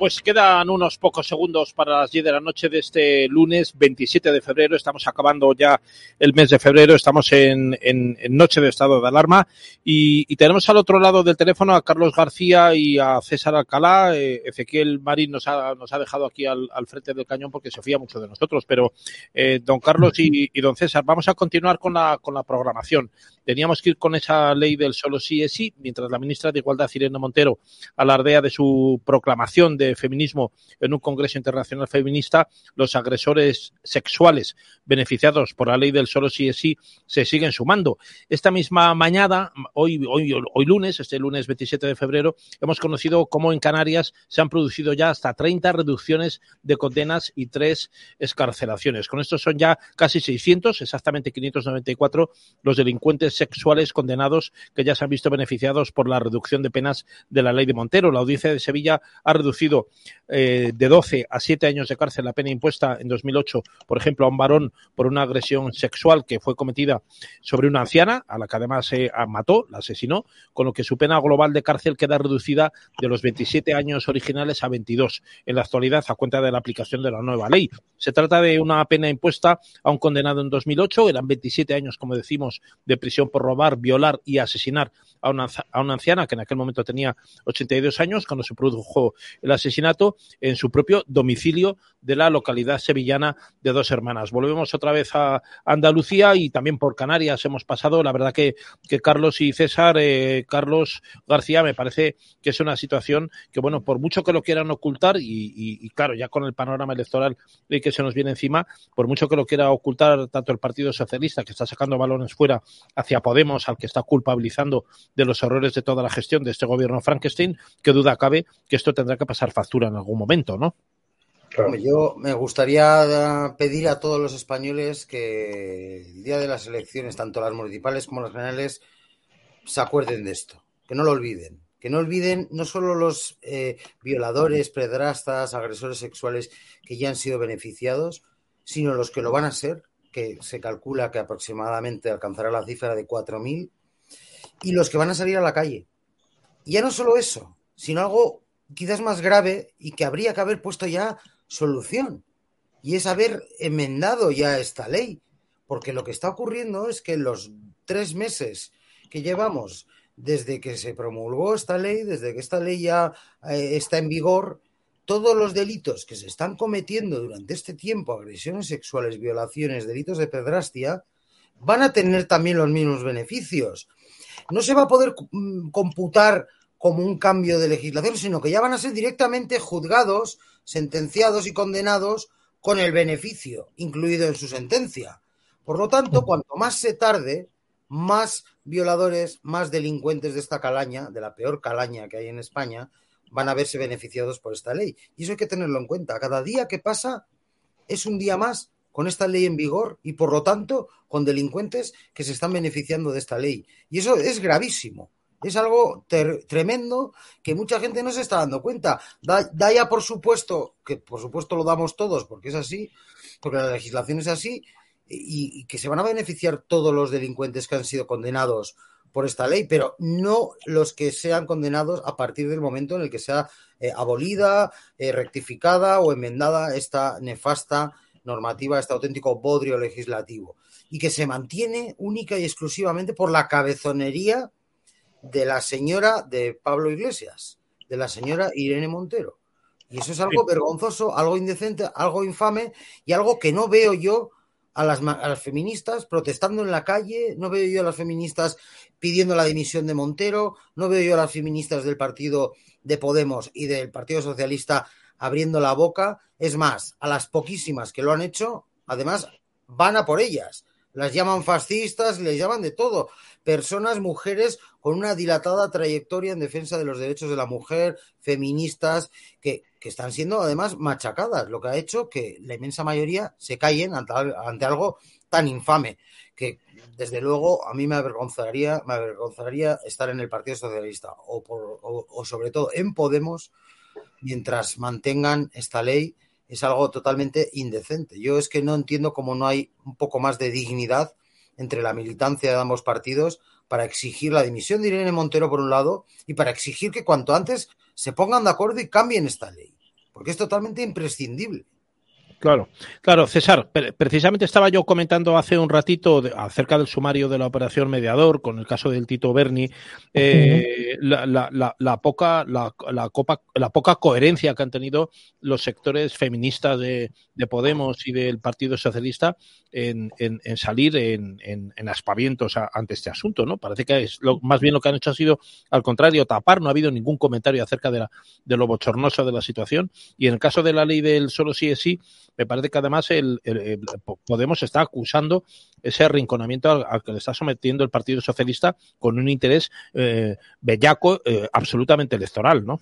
Pues quedan unos pocos segundos para las 10 de la noche de este lunes 27 de febrero. Estamos acabando ya el mes de febrero, estamos en, en, noche de estado de alarma y, tenemos al otro lado del teléfono a Carlos García y a César Alcalá. Eh, Ezequiel Marín nos ha, nos ha dejado aquí al, frente del cañón porque se fía mucho de nosotros, pero eh, don Carlos y, y, don César, vamos a continuar con la, con la programación. Teníamos que ir con esa ley del solo sí es sí, mientras la ministra de Igualdad, Irene Montero, alardea de su proclamación de feminismo en un Congreso Internacional Feminista, los agresores sexuales beneficiados por la ley del solo sí es sí se siguen sumando. Esta misma mañana, hoy, hoy, hoy lunes, este lunes 27 de febrero, hemos conocido cómo en Canarias se han producido ya hasta 30 reducciones de condenas y tres escarcelaciones. Con esto son ya casi 600, exactamente 594, los delincuentes sexuales condenados que ya se han visto beneficiados por la reducción de penas de la ley de Montero. La audiencia de Sevilla ha reducido eh, de 12 a 7 años de cárcel la pena impuesta en 2008, por ejemplo, a un varón por una agresión sexual que fue cometida sobre una anciana, a la que además se mató, la asesinó, con lo que su pena global de cárcel queda reducida de los 27 años originales a 22 en la actualidad a cuenta de la aplicación de la nueva ley. Se trata de una pena impuesta a un condenado en 2008, eran 27 años, como decimos, de prisión por robar, violar y asesinar a una, a una anciana que en aquel momento tenía 82 años cuando se produjo el asesinato en su propio domicilio de la localidad sevillana de Dos Hermanas. Volvemos otra vez a Andalucía y también por Canarias hemos pasado. La verdad que, que Carlos y César, eh, Carlos García, me parece que es una situación que, bueno, por mucho que lo quieran ocultar y, y, claro, ya con el panorama electoral que se nos viene encima, por mucho que lo quiera ocultar tanto el Partido Socialista, que está sacando balones fuera, hacia Podemos, al que está culpabilizando de los errores de toda la gestión de este gobierno Frankenstein, que duda cabe que esto tendrá que pasar factura en algún momento, ¿no? Yo me gustaría pedir a todos los españoles que el día de las elecciones, tanto las municipales como las generales, se acuerden de esto, que no lo olviden, que no olviden no solo los eh, violadores, pedrastas, agresores sexuales que ya han sido beneficiados, sino los que lo van a ser, que se calcula que aproximadamente alcanzará la cifra de 4.000, y los que van a salir a la calle. Y ya no solo eso, sino algo quizás más grave y que habría que haber puesto ya solución. Y es haber enmendado ya esta ley. Porque lo que está ocurriendo es que los tres meses que llevamos desde que se promulgó esta ley, desde que esta ley ya eh, está en vigor, todos los delitos que se están cometiendo durante este tiempo, agresiones sexuales, violaciones, delitos de pedrastia, van a tener también los mismos beneficios. No se va a poder mm, computar como un cambio de legislación, sino que ya van a ser directamente juzgados, sentenciados y condenados con el beneficio incluido en su sentencia. Por lo tanto, cuanto más se tarde, más violadores, más delincuentes de esta calaña, de la peor calaña que hay en España, van a verse beneficiados por esta ley. Y eso hay que tenerlo en cuenta. Cada día que pasa es un día más con esta ley en vigor y, por lo tanto, con delincuentes que se están beneficiando de esta ley. Y eso es gravísimo. Es algo tremendo que mucha gente no se está dando cuenta. Da, ya por supuesto, que por supuesto lo damos todos porque es así, porque la legislación es así, y, que se van a beneficiar todos los delincuentes que han sido condenados por esta ley, pero no los que sean condenados a partir del momento en el que sea eh, abolida, eh, rectificada o enmendada esta nefasta normativa, este auténtico bodrio legislativo, y que se mantiene única y exclusivamente por la cabezonería de la señora de Pablo Iglesias, de la señora Irene Montero. Y eso es algo vergonzoso, algo indecente, algo infame y algo que no veo yo a las, a las, feministas protestando en la calle, no veo yo a las feministas pidiendo la dimisión de Montero, no veo yo a las feministas del partido de Podemos y del Partido Socialista abriendo la boca. Es más, a las poquísimas que lo han hecho, además, van a por ellas las llaman fascistas, les llaman de todo. Personas, mujeres con una dilatada trayectoria en defensa de los derechos de la mujer, feministas, que, están siendo además machacadas, lo que ha hecho que la inmensa mayoría se callen ante, algo tan infame, que desde luego a mí me avergonzaría, me avergonzaría estar en el Partido Socialista o, o sobre todo en Podemos mientras mantengan esta ley es algo totalmente indecente. Yo es que no entiendo cómo no hay un poco más de dignidad entre la militancia de ambos partidos para exigir la dimisión de Irene Montero por un lado y para exigir que cuanto antes se pongan de acuerdo y cambien esta ley, porque es totalmente imprescindible. Claro, claro, César, precisamente estaba yo comentando hace un ratito acerca del sumario de la operación mediador con el caso del Tito Berni, eh, la, poca, la, copa, la poca coherencia que han tenido los sectores feministas de, Podemos y del Partido Socialista en, salir en, en, aspavientos ante este asunto, ¿no? Parece que es lo, más bien lo que han hecho ha sido, al contrario, tapar, no ha habido ningún comentario acerca de, la, de lo bochornoso de la situación. Y en el caso de la ley del solo sí es sí, me parece que además el, Podemos está acusando ese arrinconamiento al, que le está sometiendo el Partido Socialista con un interés eh, bellaco eh, absolutamente electoral, ¿no?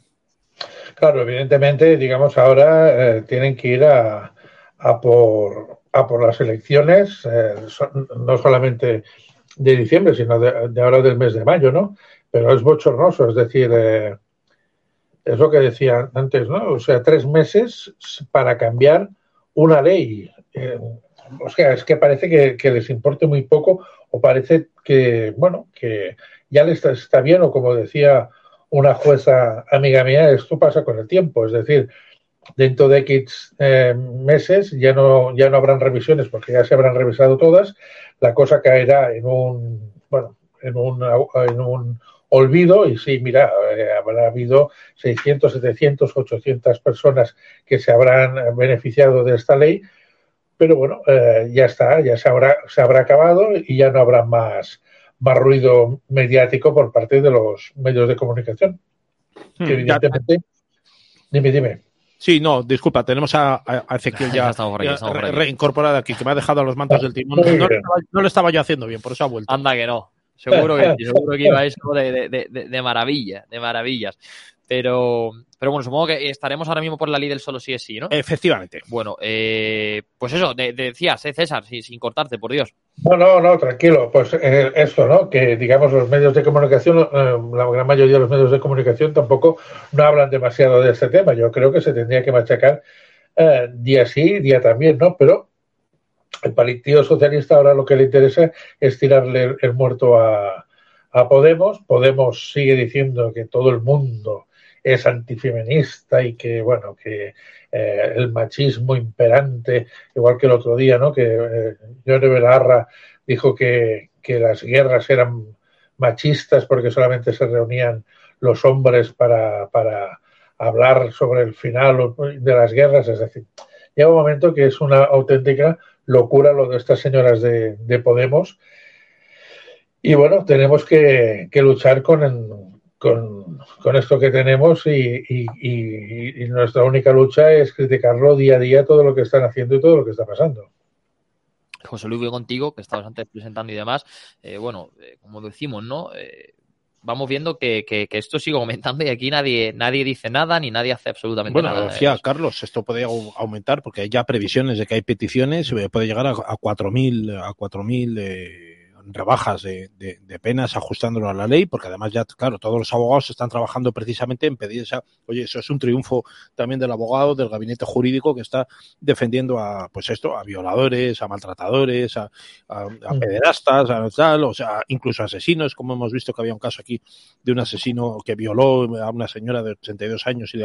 Claro, evidentemente, digamos, ahora eh, tienen que ir a, por, a por las elecciones, no solamente de diciembre, sino de, ahora del mes de mayo, ¿no? Pero es bochornoso, es decir, es lo que decía antes, ¿no? O sea, tres meses para cambiar una ley. Eh, o sea, es que parece que, les importe muy poco o parece que, bueno, que ya les está, bien o como decía una jueza amiga mía, esto pasa con el tiempo. Es decir, dentro de X eh, meses ya no, ya no habrán revisiones porque ya se habrán revisado todas. La cosa caerá en un, bueno, en un, en un olvido y sí, mira, eh, habrá habido 600, 700, 800 personas que se habrán beneficiado de esta ley, pero bueno, eh, ya está, ya se habrá, se habrá acabado y ya no habrá más, más ruido mediático por parte de los medios de comunicación. Hmm, evidentemente, dime, dime. Sí, no, disculpa, tenemos a, Ezequiel *laughs* ya, reincorporado aquí, que me ha dejado a los mantos del timón. No, lo estaba yo haciendo bien, por eso ha vuelto. Anda que no. Seguro que, *laughs* seguro que iba eso de, de, de, de maravilla, de maravillas. Pero, pero bueno, supongo que estaremos ahora mismo por la ley del solo sí es sí, ¿no? Efectivamente. Bueno, eh, pues eso, decías, ¿eh, César, sin, cortarte, por Dios. No, no, no, tranquilo. Pues eh, esto, ¿no? Que digamos los medios de comunicación, eh, la gran mayoría de los medios de comunicación tampoco no hablan demasiado de este tema. Yo creo que se tendría que machacar día sí, día también, ¿no? Pero el Partido Socialista ahora lo que le interesa es tirarle el, muerto a, Podemos. Podemos sigue diciendo que todo el mundo es antifeminista y que, bueno, que eh, el machismo imperante, igual que el otro día, ¿no? Que eh, Belarra dijo que, que las guerras eran machistas porque solamente se reunían los hombres para, para hablar sobre el final de las guerras. Es decir, llega un momento que es una auténtica locura lo de estas señoras de, Podemos. Y bueno, tenemos que, luchar con, con, esto que tenemos y, nuestra única lucha es criticarlo día a día todo lo que están haciendo y todo lo que está pasando. José Luis, voy contigo, que estabas antes presentando y demás. Eh, bueno, eh, como decimos, ¿no? Eh, vamos viendo que, que, esto sigue aumentando y aquí nadie, nadie dice nada ni nadie hace absolutamente nada. Bueno, decía Carlos, esto puede aumentar porque hay ya previsiones de que hay peticiones, puede llegar a, a 4.000 a 4.000 eh, rebajas de, de, penas ajustándolo a la ley, porque además ya, claro, todos los abogados están trabajando precisamente en pedir esa, oye, eso es un triunfo también del abogado, del gabinete jurídico que está defendiendo a, pues esto, a violadores, a maltratadores, a, a, mm. pederastas, a tal, o sea, incluso asesinos, como hemos visto que había un caso aquí de un asesino que violó a una señora de 82 años y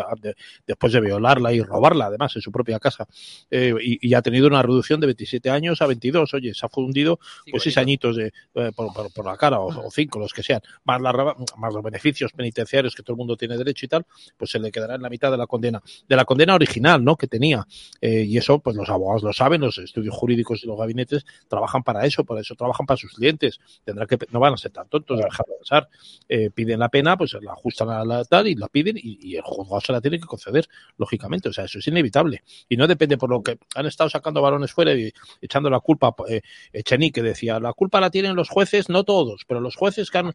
después de violarla y robarla, además, en su propia casa, eh, y, ha tenido una reducción de 27 años a 22, oye, se ha fundido pues seis añitos de, eh, por, la cara, o, cinco, los que sean, más, la, más los beneficios penitenciarios que todo el mundo tiene derecho y tal, pues se le quedará en la mitad de la condena, de la condena original, ¿no? Que tenía. Eh, y eso, pues los abogados lo saben, los estudios jurídicos y los gabinetes trabajan para eso, por eso trabajan para sus clientes. Tendrá que, no van a ser tan tontos de dejar de pasar. Eh, piden la pena, pues la ajustan a la tal y la piden y, el juzgado se la tiene que conceder, lógicamente. O sea, eso es inevitable. Y no depende por lo que han estado sacando varones fuera y echando la culpa, eh, Echenique decía, la culpa la tienen los jueces, no todos, pero los jueces que han...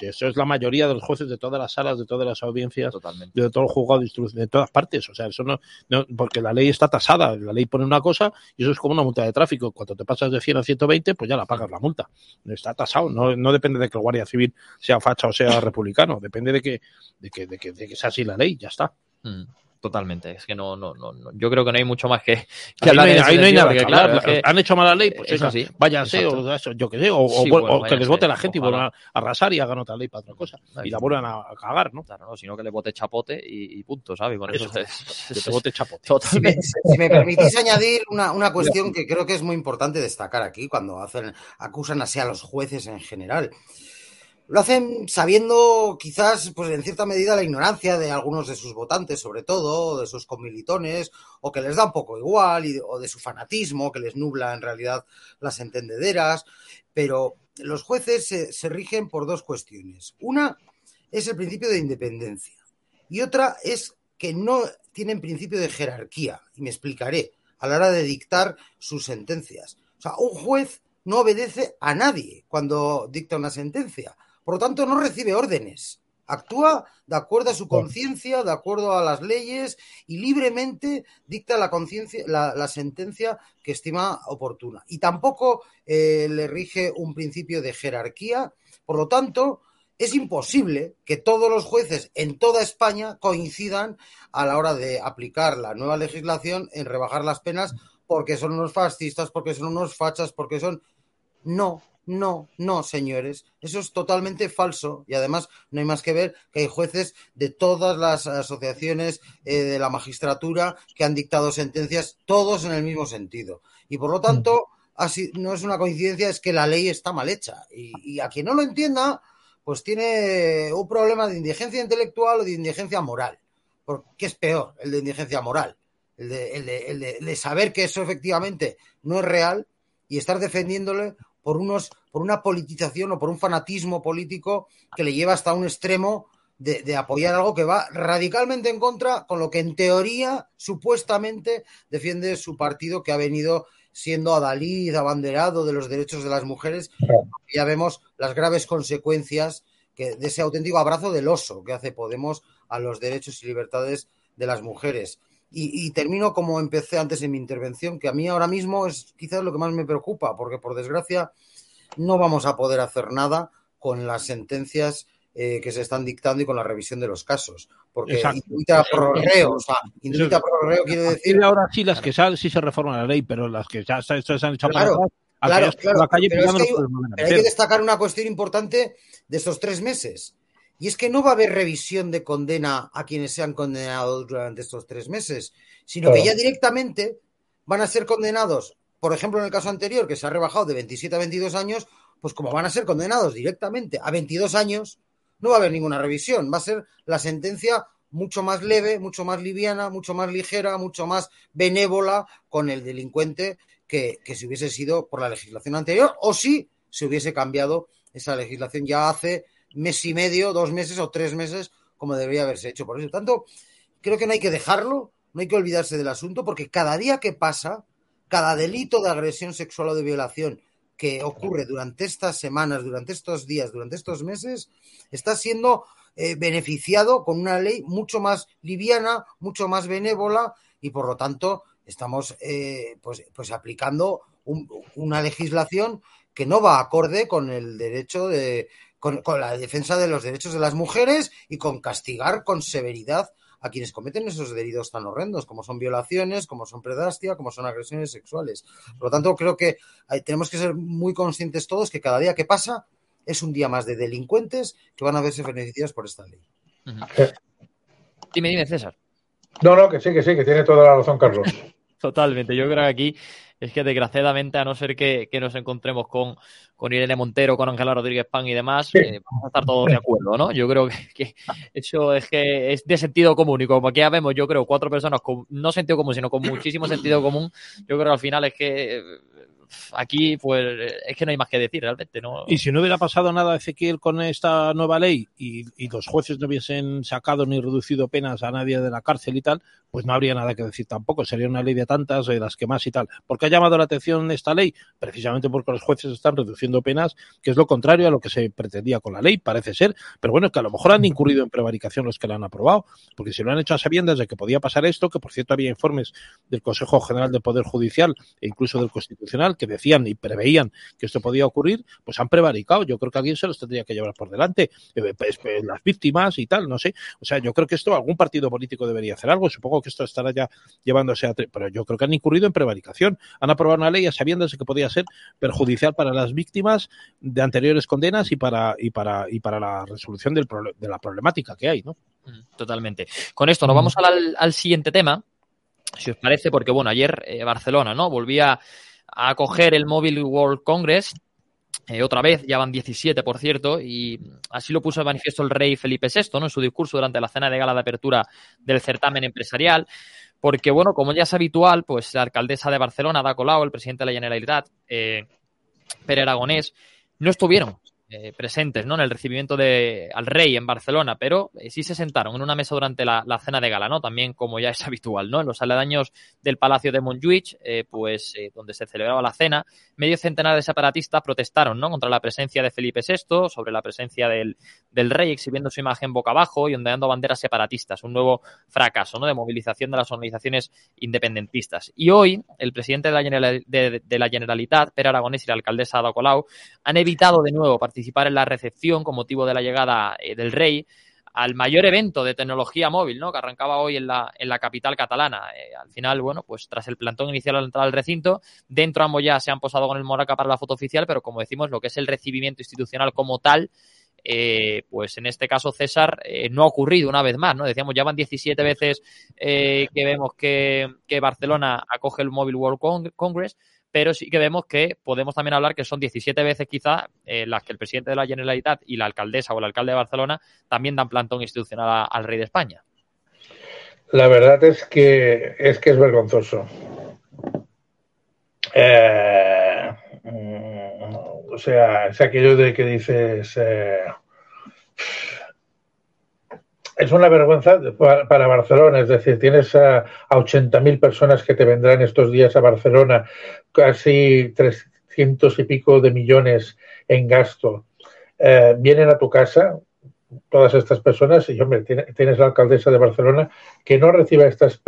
Eso es la mayoría de los jueces de todas las salas, de todas las audiencias, Totalmente. de todo el juzgado de instrucción, de todas partes. O sea, eso no, Porque la ley está tasada, la ley pone una cosa y eso es como una multa de tráfico. Cuando te pasas de 100 a 120, pues ya la pagas la multa. Está tasado, no, no depende de que el Guardia Civil sea facha o sea republicano, depende de que, de que, de que, sea así la ley, ya está. Mm. Totalmente, es que no, no, no, yo creo que no hay mucho más que, que hablar. Ahí no hay, nada que hablar. Han hecho mala ley, pues eso así. Váyanse, o eso, yo qué sé, o, que les vote la gente y vuelvan a arrasar y hagan otra ley para otra cosa. y la vuelvan a cagar, ¿no? Claro, no, sino que le vote chapote y, punto, ¿sabes? Con eso, que te vote chapote. Si me, si me, permitís añadir una, una cuestión que creo que es muy importante destacar aquí cuando hacen, acusan así a los jueces en general. Lo hacen sabiendo quizás, pues en cierta medida, la ignorancia de algunos de sus votantes, sobre todo, de sus comilitones, o que les da un poco igual, o de su fanatismo, que les nubla en realidad las entendederas. Pero los jueces se, se rigen por dos cuestiones. Una es el principio de independencia y otra es que no tienen principio de jerarquía, y me explicaré, a la hora de dictar sus sentencias. O sea, un juez no obedece a nadie cuando dicta una sentencia por lo tanto, no recibe órdenes. Actúa de acuerdo a su conciencia, de acuerdo a las leyes y libremente dicta la, conciencia, la, sentencia que estima oportuna. Y tampoco eh, le rige un principio de jerarquía. Por lo tanto, es imposible que todos los jueces en toda España coincidan a la hora de aplicar la nueva legislación en rebajar las penas porque son unos fascistas, porque son unos fachas, porque son... No, no, no, señores, eso es totalmente falso y además no hay más que ver que hay jueces de todas las asociaciones eh, de la magistratura que han dictado sentencias, todos en el mismo sentido. Y por lo tanto, así no es una coincidencia, es que la ley está mal hecha. Y, a quien no lo entienda, pues tiene un problema de indigencia intelectual o de indigencia moral. ¿Qué es peor? El de indigencia moral. El de, el de saber que eso efectivamente no es real y estar defendiéndole por, unos, por una politización o por un fanatismo político que le lleva hasta un extremo de, apoyar algo que va radicalmente en contra con lo que en teoría supuestamente defiende su partido que ha venido siendo adalid, abanderado de los derechos de las mujeres. Ya vemos las graves consecuencias que, de ese auténtico abrazo del oso que hace Podemos a los derechos y libertades de las mujeres. Y, termino como empecé antes en mi intervención, que a mí ahora mismo es quizás lo que más me preocupa, porque por desgracia no vamos a poder hacer nada con las sentencias eh, que se están dictando y con la revisión de los casos. Porque indubita prorreo, o sea, indubita prorreo quiere decir... Ahora sí las que salen, sí se reforma la ley, pero las que ya se, han hecho claro, Claro, claro, pero, hay que destacar una cuestión importante de estos tres meses. Y es que no va a haber revisión de condena a quienes sean condenados durante estos tres meses, sino que ya directamente van a ser condenados, por ejemplo, en el caso anterior, que se ha rebajado de 27 a 22 años, pues como van a ser condenados directamente a 22 años, no va a haber ninguna revisión, va a ser la sentencia mucho más leve, mucho más liviana, mucho más ligera, mucho más benévola con el delincuente que, que si hubiese sido por la legislación anterior o si se hubiese cambiado esa legislación ya hace mes y medio, dos meses o tres meses, como debería haberse hecho. Por eso, tanto, creo que no hay que dejarlo, no hay que olvidarse del asunto, porque cada día que pasa, cada delito de agresión sexual o de violación que ocurre durante estas semanas, durante estos días, durante estos meses, está siendo eh, beneficiado con una ley mucho más liviana, mucho más benévola y por lo tanto estamos eh, pues, pues aplicando una legislación que no va acorde con el derecho de, con, la defensa de los derechos de las mujeres y con castigar con severidad a quienes cometen esos delitos tan horrendos, como son violaciones, como son predastia, como son agresiones sexuales. Por lo tanto, creo que tenemos que ser muy conscientes todos que cada día que pasa es un día más de delincuentes que van a verse beneficiados por esta ley. Dime, dime, César. No, no, que sí, que sí, que tiene toda la razón, Carlos. *laughs* Totalmente. Yo creo que aquí es que desgraciadamente, a no ser que, nos encontremos con, con, Irene Montero, con Ángela Rodríguez Pan y demás, eh, vamos a estar todos de acuerdo, ¿no? Yo creo que, eso es que es de sentido común y como aquí ya vemos, yo creo, cuatro personas con no sentido común, sino con muchísimo sentido común, yo creo que al final es que aquí pues es que no hay más que decir realmente. ¿no? Y si no hubiera pasado nada Ezequiel con esta nueva ley y, y, los jueces no hubiesen sacado ni reducido penas a nadie de la cárcel y tal, pues no habría nada que decir tampoco. Sería una ley de tantas, de las que más y tal. ¿Por qué ha llamado la atención esta ley? Precisamente porque los jueces están reduciendo penas, que es lo contrario a lo que se pretendía con la ley, parece ser. Pero bueno, es que a lo mejor han incurrido en prevaricación los que la han aprobado, porque si lo han hecho a sabiendas de que podía pasar esto, que por cierto había informes del Consejo General del Poder Judicial e incluso del Constitucional que decían y preveían que esto podía ocurrir, pues han prevaricado. Yo creo que alguien se los tendría que llevar por delante. Eh, pues, pues, las víctimas y tal, no sé. O sea, yo creo que esto algún partido político debería hacer algo. Supongo que esto estará ya llevándose a... Pero yo creo que han incurrido en prevaricación. Han aprobado una ley sabiéndose que podía ser perjudicial para las víctimas de anteriores condenas y para, y para, y para la resolución del de la problemática que hay, ¿no? Mm, totalmente. Con esto nos vamos al, al siguiente tema, si os parece, porque bueno, ayer eh, Barcelona, ¿no? Volvía a coger el Mobile World Congress eh, otra vez, ya van 17, por cierto, y así lo puso de manifiesto el rey Felipe VI en su discurso durante la cena de gala de apertura del certamen empresarial, porque, bueno, como ya es habitual, pues la alcaldesa de Barcelona, Ada Colau, el presidente de la Generalitat, eh, Pere Aragonés, no estuvieron eh, presentes ¿no? en el recibimiento de, al rey en Barcelona, pero eh, sí se sentaron en una mesa durante la, cena de gala, ¿no? También como ya es *laughs* habitual, ¿no? En los aledaños del Palacio de Montjuic, eh, pues donde se celebraba la cena, medio centenar de separatistas protestaron, ¿no? Contra la presencia de Felipe VI, sobre la presencia del, del rey, exhibiendo su imagen boca abajo y ondeando banderas separatistas, un nuevo fracaso, ¿no? De movilización de las organizaciones independentistas. Y hoy, el presidente de la, de, la Generalitat, Per Aragonés y la alcaldesa Ada Colau, han evitado de nuevo participar participar en la recepción con motivo de la llegada eh, del rey al mayor evento de tecnología móvil, ¿no? Que arrancaba hoy en la, en la capital catalana. Eh, al final, bueno, pues tras el plantón inicial al entrar al recinto, dentro ambos ya se han posado con el Moraca para la foto oficial, pero como decimos, lo que es el recibimiento institucional como tal, eh, pues en este caso César no ha ocurrido una vez más, ¿no? Decíamos, ya van 17 veces que vemos que, que Barcelona acoge el Mobile World Congress, pero sí que vemos que podemos también hablar que son 17 veces quizá eh, las que el presidente de la Generalitat y la alcaldesa o el alcalde de Barcelona también dan plantón institucional al rey de España. La verdad es que es que es vergonzoso. Eh, mm, o sea, es aquello de que dices eh, es una vergüenza para Barcelona, es decir, tienes a, 80.000 personas que te vendrán estos días a Barcelona, casi 300 y pico de millones en gasto. Eh, vienen a tu casa todas estas personas y, hombre, tienes la alcaldesa de Barcelona que no reciba a estas,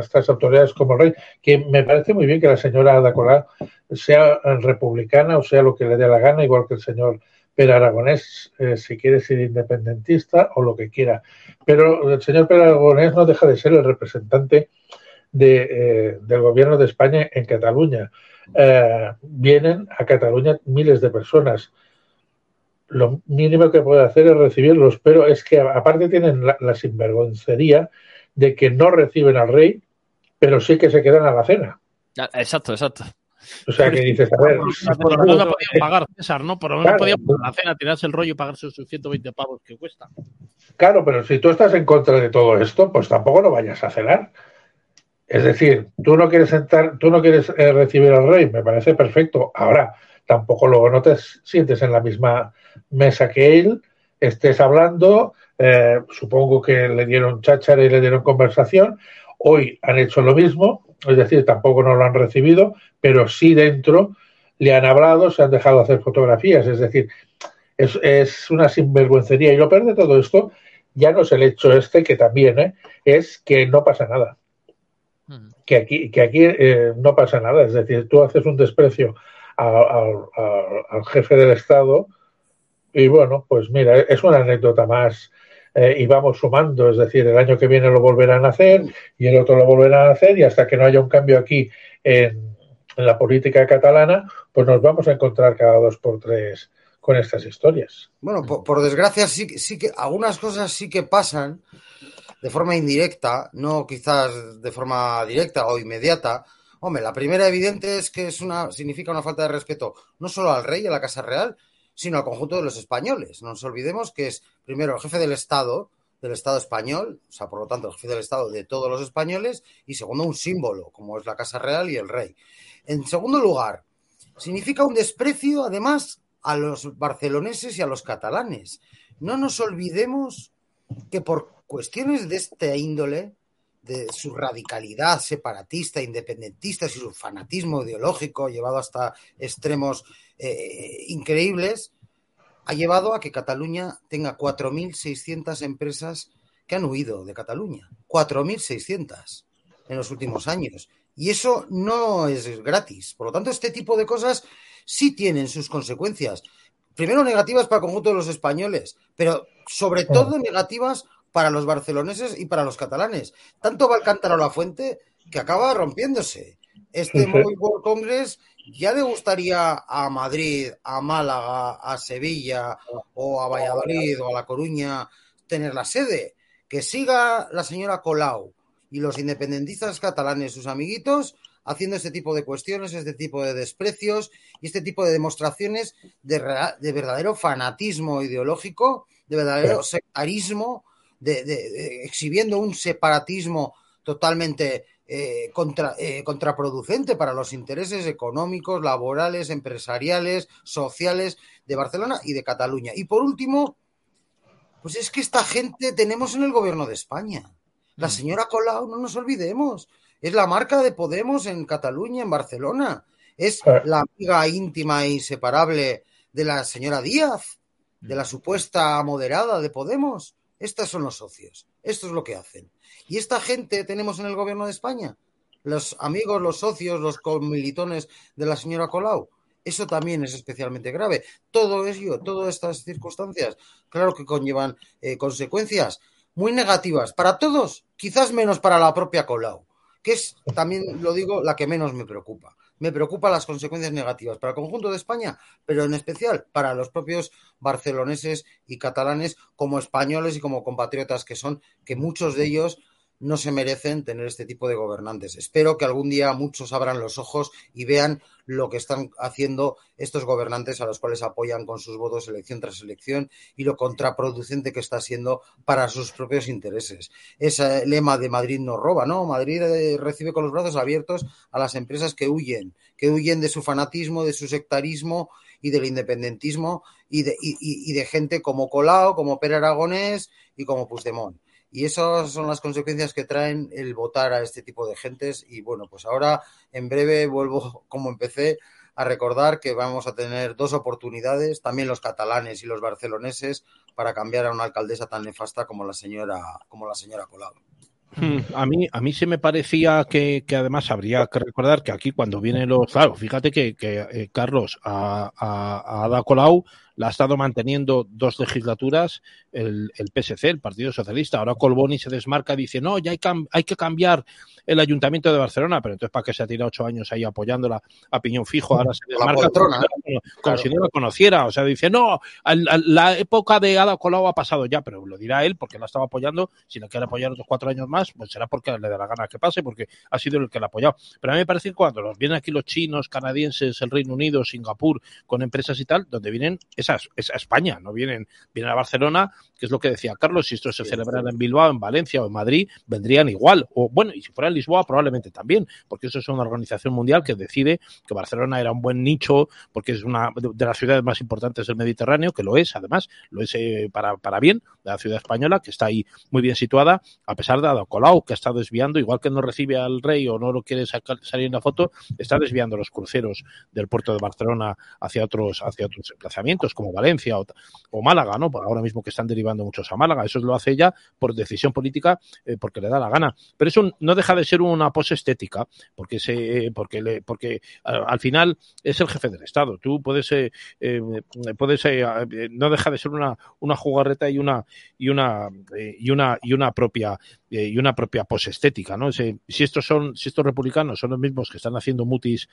estas autoridades como rey, que me parece muy bien que la señora Ada sea republicana o sea lo que le dé la gana, igual que el señor Per Aragonés, eh, si quiere ser independentista o lo que quiera. Pero el señor Per no deja de ser el representante eh, del gobierno de España en Cataluña. Eh, vienen a Cataluña miles de personas. Lo mínimo que puede hacer es recibirlos, pero es que aparte tienen la, la sinvergoncería de que no reciben al rey, pero sí que se quedan a la cena. Exacto, exacto. O sea, que dices, a ver. Por lo menos no podían pagar, César, ¿no? Por lo menos podían pagar la cena, tirarse el rollo y pagar sus 120 pavos que cuesta. Claro, pero si tú estás en contra de todo esto, pues tampoco lo vayas a cenar. Es decir, tú no quieres sentar, tú no quieres eh, recibir al rey, me parece perfecto. Ahora, tampoco luego no te sientes en la misma mesa que él, estés hablando, eh, supongo que le dieron cháchara y le dieron conversación. Hoy han hecho lo mismo, es decir, tampoco no lo han recibido, pero sí dentro le han hablado, se han dejado hacer fotografías, es decir, es, una sinvergüencería. Y lo peor de todo esto ya no es el hecho este, que también ¿eh? es que no pasa nada. Que aquí, que aquí eh, no pasa nada, es decir, tú haces un desprecio al jefe del Estado y bueno, pues mira, es una anécdota más eh, y vamos sumando, es decir, el año que viene lo volverán a hacer y el otro lo volverán a hacer y hasta que no haya un cambio aquí en, la política catalana, pues nos vamos a encontrar cada dos por tres con estas historias. Bueno, por, desgracia sí, sí que algunas cosas sí que pasan de forma indirecta, no quizás de forma directa o inmediata. Hombre, la primera evidente es que es una significa una falta de respeto no solo al rey y a la casa real, sino al conjunto de los españoles. No nos olvidemos que es primero el jefe del Estado, del Estado español, o sea, por lo tanto, el jefe del Estado de todos los españoles, y segundo, un símbolo, como es la Casa Real y el Rey. En segundo lugar, significa un desprecio, además, a los barceloneses y a los catalanes. No nos olvidemos que por cuestiones de esta índole, de su radicalidad separatista, independentista y su fanatismo ideológico llevado hasta extremos eh, increíbles, ha llevado a que Cataluña tenga 4.600 empresas que han huido de Cataluña. 4.600 en los últimos años. Y eso no es gratis. Por lo tanto, este tipo de cosas sí tienen sus consecuencias. Primero negativas para el conjunto de los españoles, pero sobre todo negativas para los barceloneses y para los catalanes. Tanto va el cántaro a la fuente que acaba rompiéndose. Este Mobile World Congress ya le gustaría a Madrid, a Málaga, a Sevilla o a Valladolid o a La Coruña tener la sede. Que siga la señora Colau y los independentistas catalanes, sus amiguitos, haciendo este tipo de cuestiones, este tipo de desprecios y este tipo de demostraciones de, de verdadero fanatismo ideológico, de verdadero sectarismo, de, exhibiendo un separatismo totalmente eh, contra, eh, contraproducente para los intereses económicos, laborales, empresariales, sociales de Barcelona y de Cataluña. Y por último, pues es que esta gente tenemos en el gobierno de España. La mm. señora Colau, no nos olvidemos, es la marca de Podemos en Cataluña, en Barcelona. Es ah. la amiga íntima e inseparable de la señora Díaz, de la supuesta moderada de Podemos. Estos son los socios. Esto es lo que hacen. Y esta gente tenemos en el gobierno de España. Los amigos, los socios, los comilitones de la señora Colau. Eso también es especialmente grave. Todo ello, todas estas circunstancias, claro que conllevan eh, consecuencias muy negativas para todos, quizás menos para la propia Colau que es, también lo digo, la que menos me preocupa. Me preocupan las consecuencias negativas para el conjunto de España, pero en especial para los propios barceloneses y catalanes como españoles y como compatriotas que son, que muchos de ellos no se merecen tener este tipo de gobernantes. Espero que algún día muchos abran los ojos y vean lo que están haciendo estos gobernantes a los cuales apoyan con sus votos elección tras elección y lo contraproducente que está siendo para sus propios intereses. Ese lema de Madrid no roba, ¿no? Madrid eh, recibe con los brazos abiertos a las empresas que huyen, que huyen de su fanatismo, de su sectarismo y del independentismo y de, y de gente como Colau, como Pere Aragonés y como Puigdemont. Y esas son las consecuencias que traen el votar a este tipo de gentes. Y bueno, pues ahora en breve vuelvo *laughs* como empecé a recordar que vamos a tener dos oportunidades, también los catalanes y los barceloneses, para cambiar a una alcaldesa tan nefasta como la señora, como la señora Colau. Hmm, a mí, a mí se me parecía que, además habría que recordar que aquí cuando vienen los, claro, fíjate que, eh, Carlos a, a, a Ada Colau la ha estado manteniendo dos legislaturas el, el PSC, el Partido Socialista. Ahora Colboni se desmarca y dice, no, ya hay, hay que cambiar el Ayuntamiento de Barcelona, pero entonces para qué se ha tirado ocho años ahí apoyándola a piñón fijo, ahora se *laughs* desmarca como, si no la conociera, o sea, dice, no, la época de Ada Colau ha pasado ya, pero lo dirá él porque la estaba apoyando, si la quiere apoyar otros cuatro años más, pues será porque le da la gana que pase, porque ha sido el que la ha apoyado. Pero a mí me parece que cuando los vienen aquí los chinos, canadienses, el Reino Unido, Singapur, con empresas y tal, donde vienen esas es, a España, no vienen, vienen a Barcelona, que es lo que decía Carlos, si esto se celebrara en Bilbao, en Valencia o en Madrid, vendrían igual. O bueno, y si fuera Lisboa, probablemente también, porque eso es una organización mundial que decide que Barcelona era un buen nicho, porque es una de las ciudades más importantes del Mediterráneo, que lo es, además, lo es eh, para, para bien, la ciudad española, que está ahí muy bien situada, a pesar de Ada Colau, que está desviando, igual que no recibe al rey o no lo quiere salir en la foto, está desviando los cruceros del puerto de Barcelona hacia otros, hacia otros emplazamientos, como Valencia o, Málaga, ¿no? Ahora mismo que están derivando muchos a Málaga. Eso lo hace ella por decisión política, eh, porque le da la gana. Pero eso no deja de ser una pose estética, porque se, porque le, porque al final es el jefe del Estado. Tú puedes, eh, eh puedes, eh, no deja de ser una, una jugarreta y una, y una, y una, y una propia, y una propia pose estética, ¿no? Si, estos son, si estos republicanos son los mismos que están haciendo mutis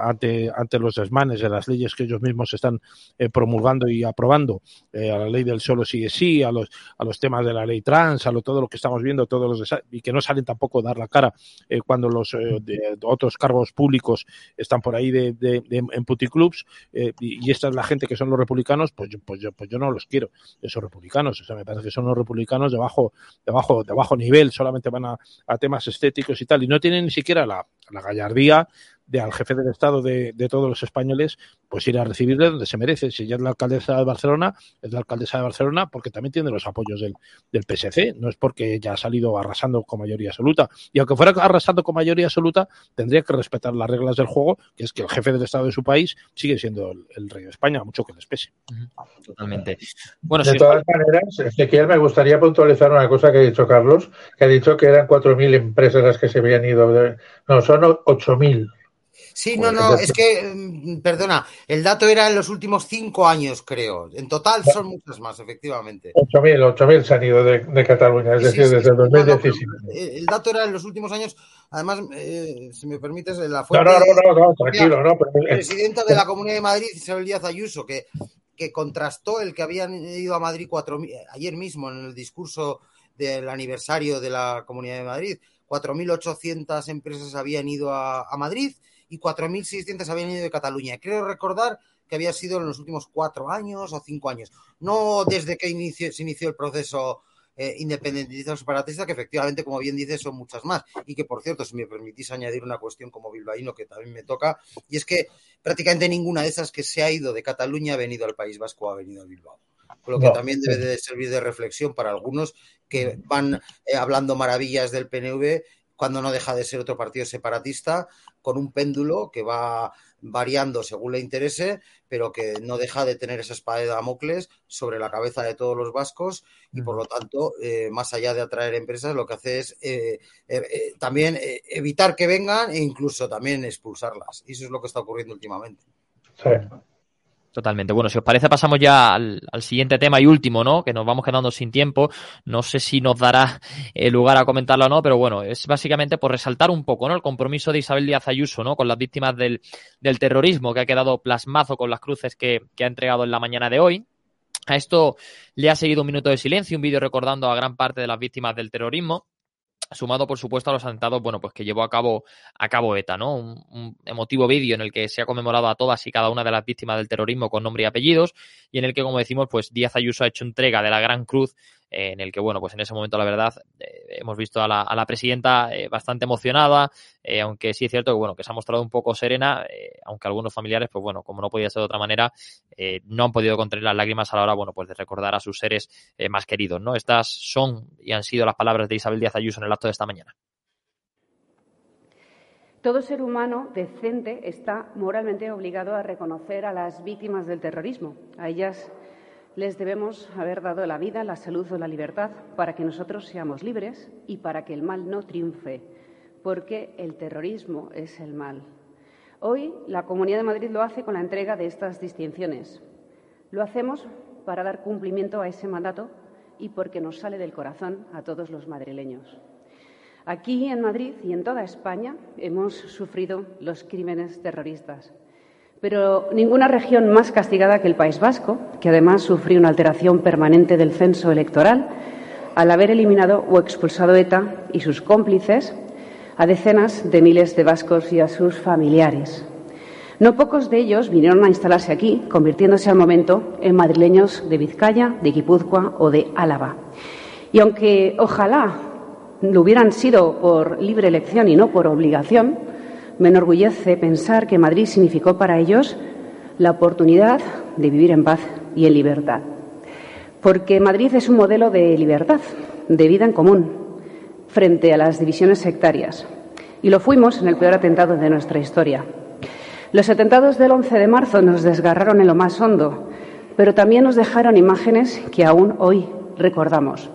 ante, ante los desmanes de las leyes que ellos mismos están promoviendo promulgando y aprobando eh, a la ley del solo sigue sí, a los, a los temas de la ley trans, a lo, todo lo que estamos viendo, todos los y que no salen tampoco a dar la cara eh, cuando los eh, de, otros cargos públicos están por ahí de, de, en puticlubs y, y, esta es la gente que son los republicanos, pues yo, pues yo, pues yo no los quiero, esos republicanos, o sea, me parece que son los republicanos de bajo, de bajo nivel, solamente van a, a temas estéticos y tal, y no tienen ni siquiera la, la gallardía de al jefe del Estado de, todos los españoles, pues ir a recibirle donde se merece. Si ella es la alcaldesa de Barcelona, es la alcaldesa de Barcelona porque también tiene los apoyos del, del PSC, no es porque ella ha salido arrasando con mayoría absoluta. Y aunque fuera arrasando con mayoría absoluta, tendría que respetar las reglas del juego, que es que el jefe del Estado de su país sigue siendo el, rey de España, mucho que les pese. Totalmente. Bueno, de todas maneras, Ezequiel, me gustaría puntualizar una cosa que ha dicho Carlos, que ha dicho que eran 4.000 empresas las que se habían ido. No, son 8.000. Sí, no, no, es que, mm, perdona, el dato era en los últimos cinco años, creo. En total son muchas más, efectivamente. 8.000, 8.000 se han ido de, Cataluña, es decir, desde el 2017. el dato era en los últimos años, además, eh, si me permites, la fuente... No, no, no, no, tranquilo, no. presidenta de la Comunidad de Madrid, Isabel Díaz Ayuso, que, que contrastó el que habían ido a Madrid cuatro, ayer mismo en el discurso del aniversario de la Comunidad de Madrid, 4.800 empresas habían ido a, a Madrid y 4.600 habían ido de Cataluña. Creo recordar que había sido en los últimos cuatro años o cinco años, no desde que se inició el proceso eh, independentista o separatista, que efectivamente, como bien dice, son muchas más. Y que, por cierto, si me permitís añadir una cuestión como bilbaíno que también me toca, y es que prácticamente ninguna de esas que se ha ido de Cataluña ha venido al País Vasco o ha venido a Bilbao. Lo que también debe de servir de reflexión para algunos que van eh, hablando maravillas del PNV cuando no deja de ser otro partido separatista, con un péndulo que va variando según le interese, pero que no deja de tener esa espada de Damocles sobre la cabeza de todos los vascos y por lo tanto, eh, más allá de atraer empresas, lo que hace es eh, eh, también evitar que vengan e incluso también expulsarlas. Y eso es lo que está ocurriendo últimamente. Sí. Totalmente. Bueno, si os parece, pasamos ya al, siguiente tema y último, ¿no? Que nos vamos quedando sin tiempo. No sé si nos dará eh, lugar a comentarlo o no, pero bueno, es básicamente por resaltar un poco, ¿no? El compromiso de Isabel Díaz Ayuso, ¿no? Con las víctimas del, del terrorismo, que ha quedado plasmado con las cruces que, que ha entregado en la mañana de hoy. A esto le ha seguido un minuto de silencio, un vídeo recordando a gran parte de las víctimas del terrorismo sumado por supuesto a los atentados, bueno, pues que llevó a cabo, a cabo ETA, ¿no? Un, emotivo vídeo en el que se ha conmemorado a todas y cada una de las víctimas del terrorismo con nombre y apellidos, y en el que, como decimos, pues Díaz Ayuso ha hecho entrega de la Gran Cruz en el que, bueno, pues en ese momento, la verdad, eh, hemos visto a la, presidenta eh, bastante emocionada, eh, aunque sí es cierto que, bueno, que se ha mostrado un poco serena, aunque algunos familiares, pues bueno, como no podía ser de otra manera, no han podido contener las lágrimas a la hora, bueno, pues de recordar a sus seres más queridos, ¿no? Estas son y han sido las palabras de Isabel Díaz Ayuso en el acto de esta mañana. Todo ser humano decente está moralmente obligado a reconocer a las víctimas del terrorismo. A ellas les debemos haber dado la vida, la salud o la libertad para que nosotros seamos libres y para que el mal no triunfe, porque el terrorismo es el mal. Hoy la Comunidad de Madrid lo hace con la entrega de estas distinciones. Lo hacemos para dar cumplimiento a ese mandato y porque nos sale del corazón a todos los madrileños. Aquí en Madrid y en toda España hemos sufrido los crímenes terroristas pero ninguna región más castigada que el País Vasco, que además sufrió una alteración permanente del censo electoral al haber eliminado o expulsado ETA y sus cómplices a decenas de miles de vascos y a sus familiares. No pocos de ellos vinieron a instalarse aquí, convirtiéndose al momento en madrileños de Vizcaya, de Guipúzcoa o de Álava. Y aunque ojalá lo hubieran sido por libre elección y no por obligación, me enorgullece pensar que Madrid significó para ellos la oportunidad de vivir en paz y en libertad. Porque Madrid es un modelo de libertad, de vida en común, frente a las divisiones sectarias. Y lo fuimos en el peor atentado de nuestra historia. Los atentados del 11 de marzo nos desgarraron en lo más hondo, pero también nos dejaron imágenes que aún hoy recordamos.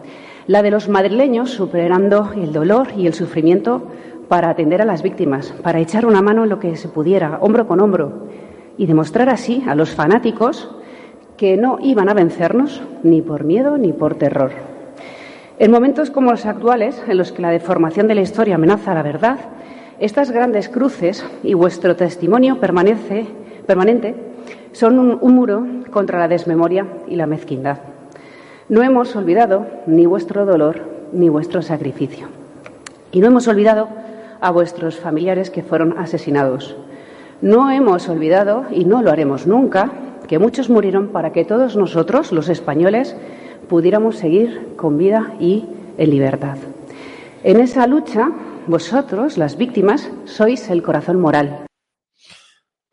La de los madrileños superando el dolor y el sufrimiento para atender a las víctimas, para echar una mano en lo que se pudiera, hombro con hombro, y demostrar así a los fanáticos que no iban a vencernos ni por miedo ni por terror. En momentos como los actuales, en los que la deformación de la historia amenaza la verdad, estas grandes cruces y vuestro testimonio permanece, permanente son un, un muro contra la desmemoria y la mezquindad. No hemos olvidado ni vuestro dolor ni vuestro sacrificio. Y no hemos olvidado a vuestros familiares que fueron asesinados. No hemos olvidado, y no lo haremos nunca, que muchos murieron para que todos nosotros, los españoles, pudiéramos seguir con vida y en libertad. En esa lucha, vosotros, las víctimas, sois el corazón moral.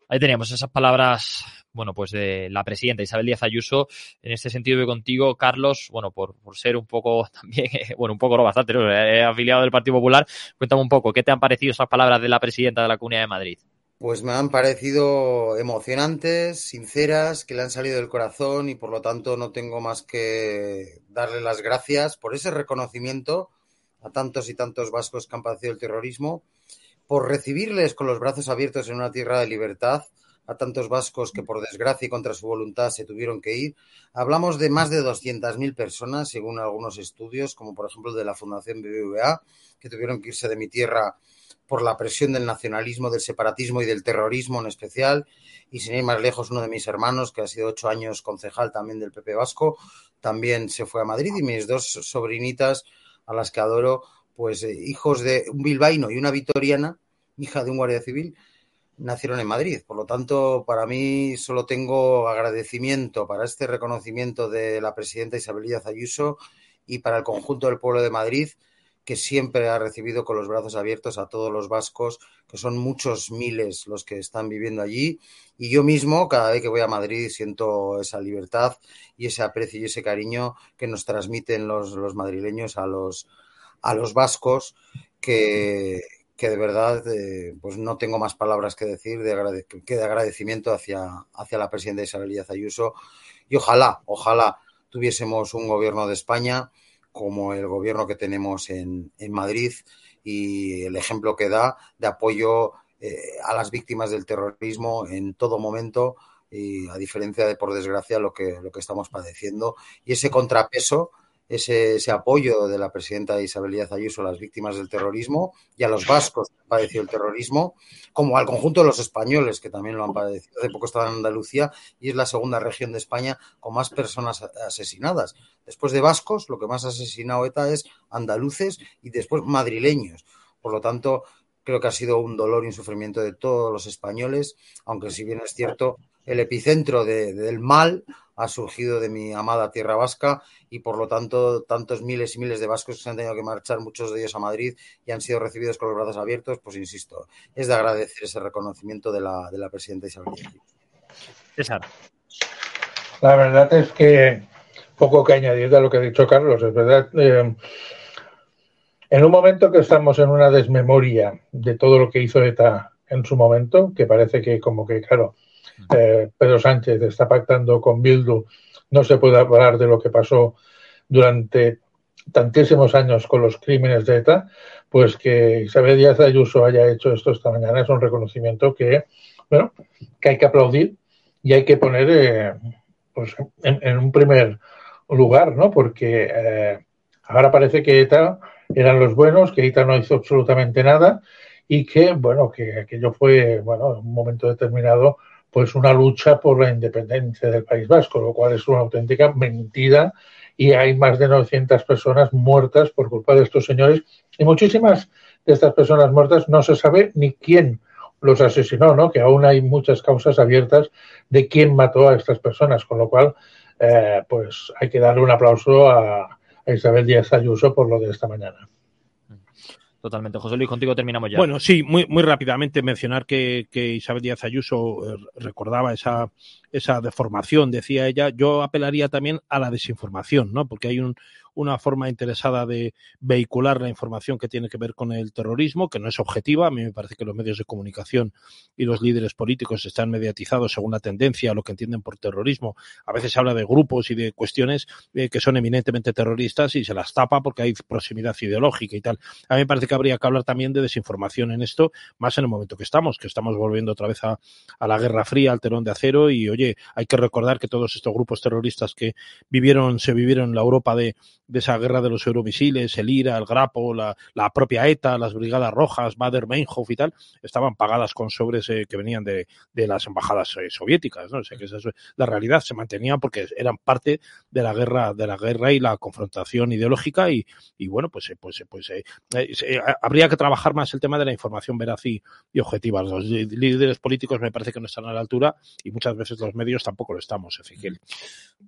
Ahí teníamos esas palabras, bueno, pues de la presidenta Isabel Díaz Ayuso. En este sentido, voy contigo, Carlos, bueno, por, por ser un poco *laughs* también, bueno, un poco no bastante, ¿no? afiliado del Partido Popular. Cuéntame un poco, ¿qué te han parecido esas palabras de la presidenta de la Comunidad de Madrid? Pues me han parecido emocionantes, sinceras, que le han salido del corazón y por lo tanto no tengo más que darle las gracias por ese reconocimiento a tantos y tantos vascos que han padecido el terrorismo, por recibirles con los brazos abiertos en una tierra de libertad a tantos vascos que por desgracia y contra su voluntad se tuvieron que ir. Hablamos de más de 200.000 personas, según algunos estudios, como por ejemplo de la Fundación BBVA, que tuvieron que irse de mi tierra por la presión del nacionalismo, del separatismo y del terrorismo en especial. Y sin ir más lejos, uno de mis hermanos, que ha sido ocho años concejal también del PP Vasco, también se fue a Madrid y mis dos sobrinitas, a las que adoro, pues eh, hijos de un bilbaíno y una vitoriana, hija de un guardia civil, nacieron en Madrid. Por lo tanto, para mí solo tengo agradecimiento para este reconocimiento de la presidenta Isabel Díaz Ayuso y para el conjunto del pueblo de Madrid que siempre ha recibido con los brazos abiertos a todos los vascos, que son muchos miles los que están viviendo allí. Y yo mismo, cada vez que voy a Madrid, siento esa libertad y ese aprecio y ese cariño que nos transmiten los, los madrileños a los, a los vascos, que, que de verdad eh, pues no tengo más palabras que decir de que de agradecimiento hacia, hacia la presidenta Isabel Díaz Ayuso. Y ojalá, ojalá tuviésemos un gobierno de España como el gobierno que tenemos en, en Madrid y el ejemplo que da de apoyo eh, a las víctimas del terrorismo en todo momento y a diferencia de por desgracia lo que lo que estamos padeciendo y ese contrapeso ese, ese, apoyo de la presidenta Isabel Díaz Ayuso a las víctimas del terrorismo y a los vascos que han padecido el terrorismo, como al conjunto de los españoles que también lo han padecido. Hace poco estaba en Andalucía y es la segunda región de España con más personas asesinadas. Después de vascos, lo que más ha asesinado ETA es andaluces y después madrileños. Por lo tanto, creo que ha sido un dolor y un sufrimiento de todos los españoles, aunque si bien es cierto, el epicentro de, del mal ha surgido de mi amada tierra vasca y por lo tanto tantos miles y miles de vascos que se han tenido que marchar, muchos de ellos a Madrid y han sido recibidos con los brazos abiertos, pues insisto, es de agradecer ese reconocimiento de la, de la presidenta Isabel César. La verdad es que poco que añadir a lo que ha dicho Carlos, es verdad. Eh, en un momento que estamos en una desmemoria de todo lo que hizo ETA en su momento, que parece que como que, claro, eh, Pedro Sánchez está pactando con Bildu, no se puede hablar de lo que pasó durante tantísimos años con los crímenes de ETA, pues que Isabel Díaz Ayuso haya hecho esto esta mañana es un reconocimiento que, bueno, que hay que aplaudir y hay que poner eh, pues, en, un primer lugar, ¿no? Porque eh, ahora parece que ETA eran los buenos, que ETA no hizo absolutamente nada y que, bueno, que aquello fue, bueno, en un momento determinado pues una lucha por la independencia del País Vasco, lo cual es una auténtica mentira y hay más de 900 personas muertas por culpa de estos señores y muchísimas de estas personas muertas no se sabe ni quién los asesinó, ¿no? Que aún hay muchas causas abiertas de quién mató a estas personas, con lo cual, eh, pues hay que darle un aplauso a Isabel Díaz Ayuso por lo de esta mañana. Totalmente. José Luis, contigo terminamos ya. Bueno, sí, muy, muy rápidamente mencionar que, que Isabel Díaz Ayuso eh, recordaba esa, esa deformación, decía ella. Yo apelaría también a la desinformación, ¿no? Porque hay un, una forma interesada de vehicular la información que tiene que ver con el terrorismo, que no es objetiva. A mí me parece que los medios de comunicación y los líderes políticos están mediatizados según la tendencia a lo que entienden por terrorismo. A veces se habla de grupos y de cuestiones eh, que son eminentemente terroristas y se las tapa porque hay proximidad ideológica y tal. A mí me parece que habría que hablar también de desinformación en esto, más en el momento que estamos, que estamos volviendo otra vez a, a la Guerra Fría, al telón de acero y, oye, hay que recordar que todos estos grupos terroristas que vivieron, se vivieron en la Europa de, de esa guerra de los euromisiles, el IRA, el Grapo, la, la propia ETA, las Brigadas Rojas, Bader-Meinhof y tal, estaban pagadas con sobres eh, que venían de, de las embajadas eh, soviéticas, ¿no? O sea, que esa, la realidad se mantenía porque eran parte de la guerra, de la guerra y la confrontación ideológica y, y bueno, pues, eh, pues, pues habría que trabajar más el tema de la información veraz y, y objetiva. Los líderes políticos me parece que no están a la altura y muchas veces los medios tampoco lo estamos, Ezequiel.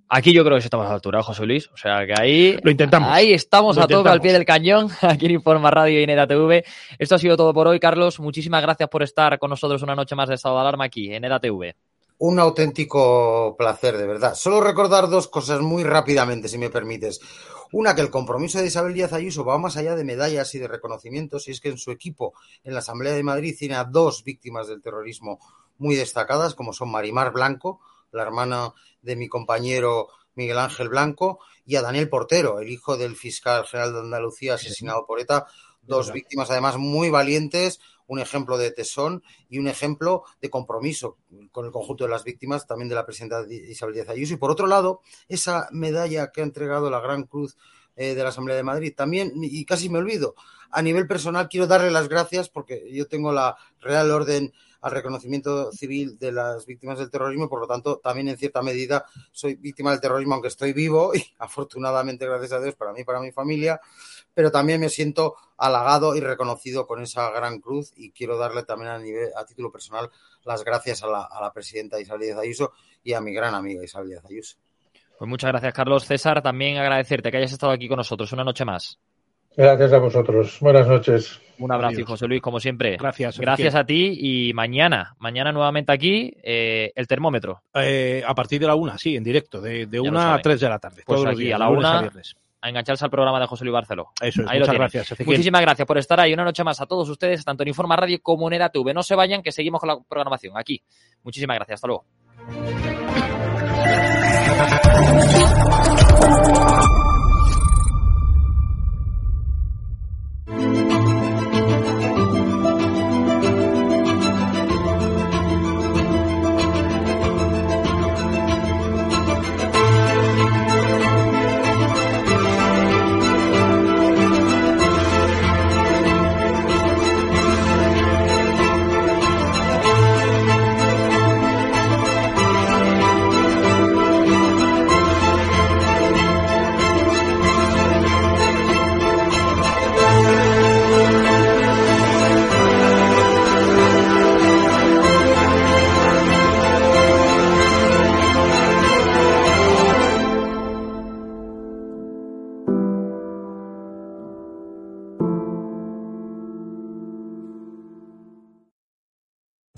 Aquí yo creo que estamos a la altura, José Luis. O sea, que ahí Lo intentamos. Ahí estamos a tope al pie del cañón, *laughs* aquí en Informa Radio y en EDATV. Esto ha sido todo por hoy, Carlos. Muchísimas gracias por estar con nosotros una noche más de estado de alarma aquí en EDATV. Un auténtico placer, de verdad. Solo recordar dos cosas muy rápidamente, si me permites. Una, que el compromiso de Isabel Díaz Ayuso va más allá de medallas y de reconocimientos, y es que en su equipo, en la Asamblea de Madrid, tiene a dos víctimas del terrorismo muy destacadas, como son Marimar Blanco, la hermana de mi compañero Miguel Ángel Blanco, y a Daniel Portero, el hijo del fiscal general de Andalucía asesinado por ETA, dos víctimas además muy valientes, un ejemplo de tesón y un ejemplo de compromiso con el conjunto de las víctimas, también de la presidenta Isabel Díaz Ayuso. Y por otro lado, esa medalla que ha entregado la Gran Cruz eh, de la Asamblea de Madrid. También, y casi me olvido, a nivel personal quiero darle las gracias porque yo tengo la Real Orden al reconocimiento civil de las víctimas del terrorismo por lo tanto también en cierta medida soy víctima del terrorismo aunque estoy vivo y *laughs* afortunadamente gracias a Dios para mí para mi familia pero también me siento halagado y reconocido con esa gran cruz y quiero darle también a, nivel, a título personal las gracias a la, a la presidenta Isabel Díaz Ayuso y a mi gran amiga Isabel Díaz Ayuso. Pues muchas gracias, Carlos. César, también agradecerte que hayas estado aquí con nosotros una noche más. Gracias a vosotros. Buenas noches. Un abrazo, José Luis, como siempre. Gracias. Gracias a ti y mañana, mañana nuevamente aquí, eh, el termómetro. Eh, a partir de la una, sí, en directo, de, de una a tres de la tarde. Pues aquí, a la una, a, engancharse al programa de José Luis Barceló. Eso es, muchas gracias. Muchísimas gracias por estar ahí. Una noche más a todos ustedes, tanto en Informa Radio como en EDATV. No se vayan, que seguimos con la programación aquí. Muchísimas gracias. Hasta luego. Thank you.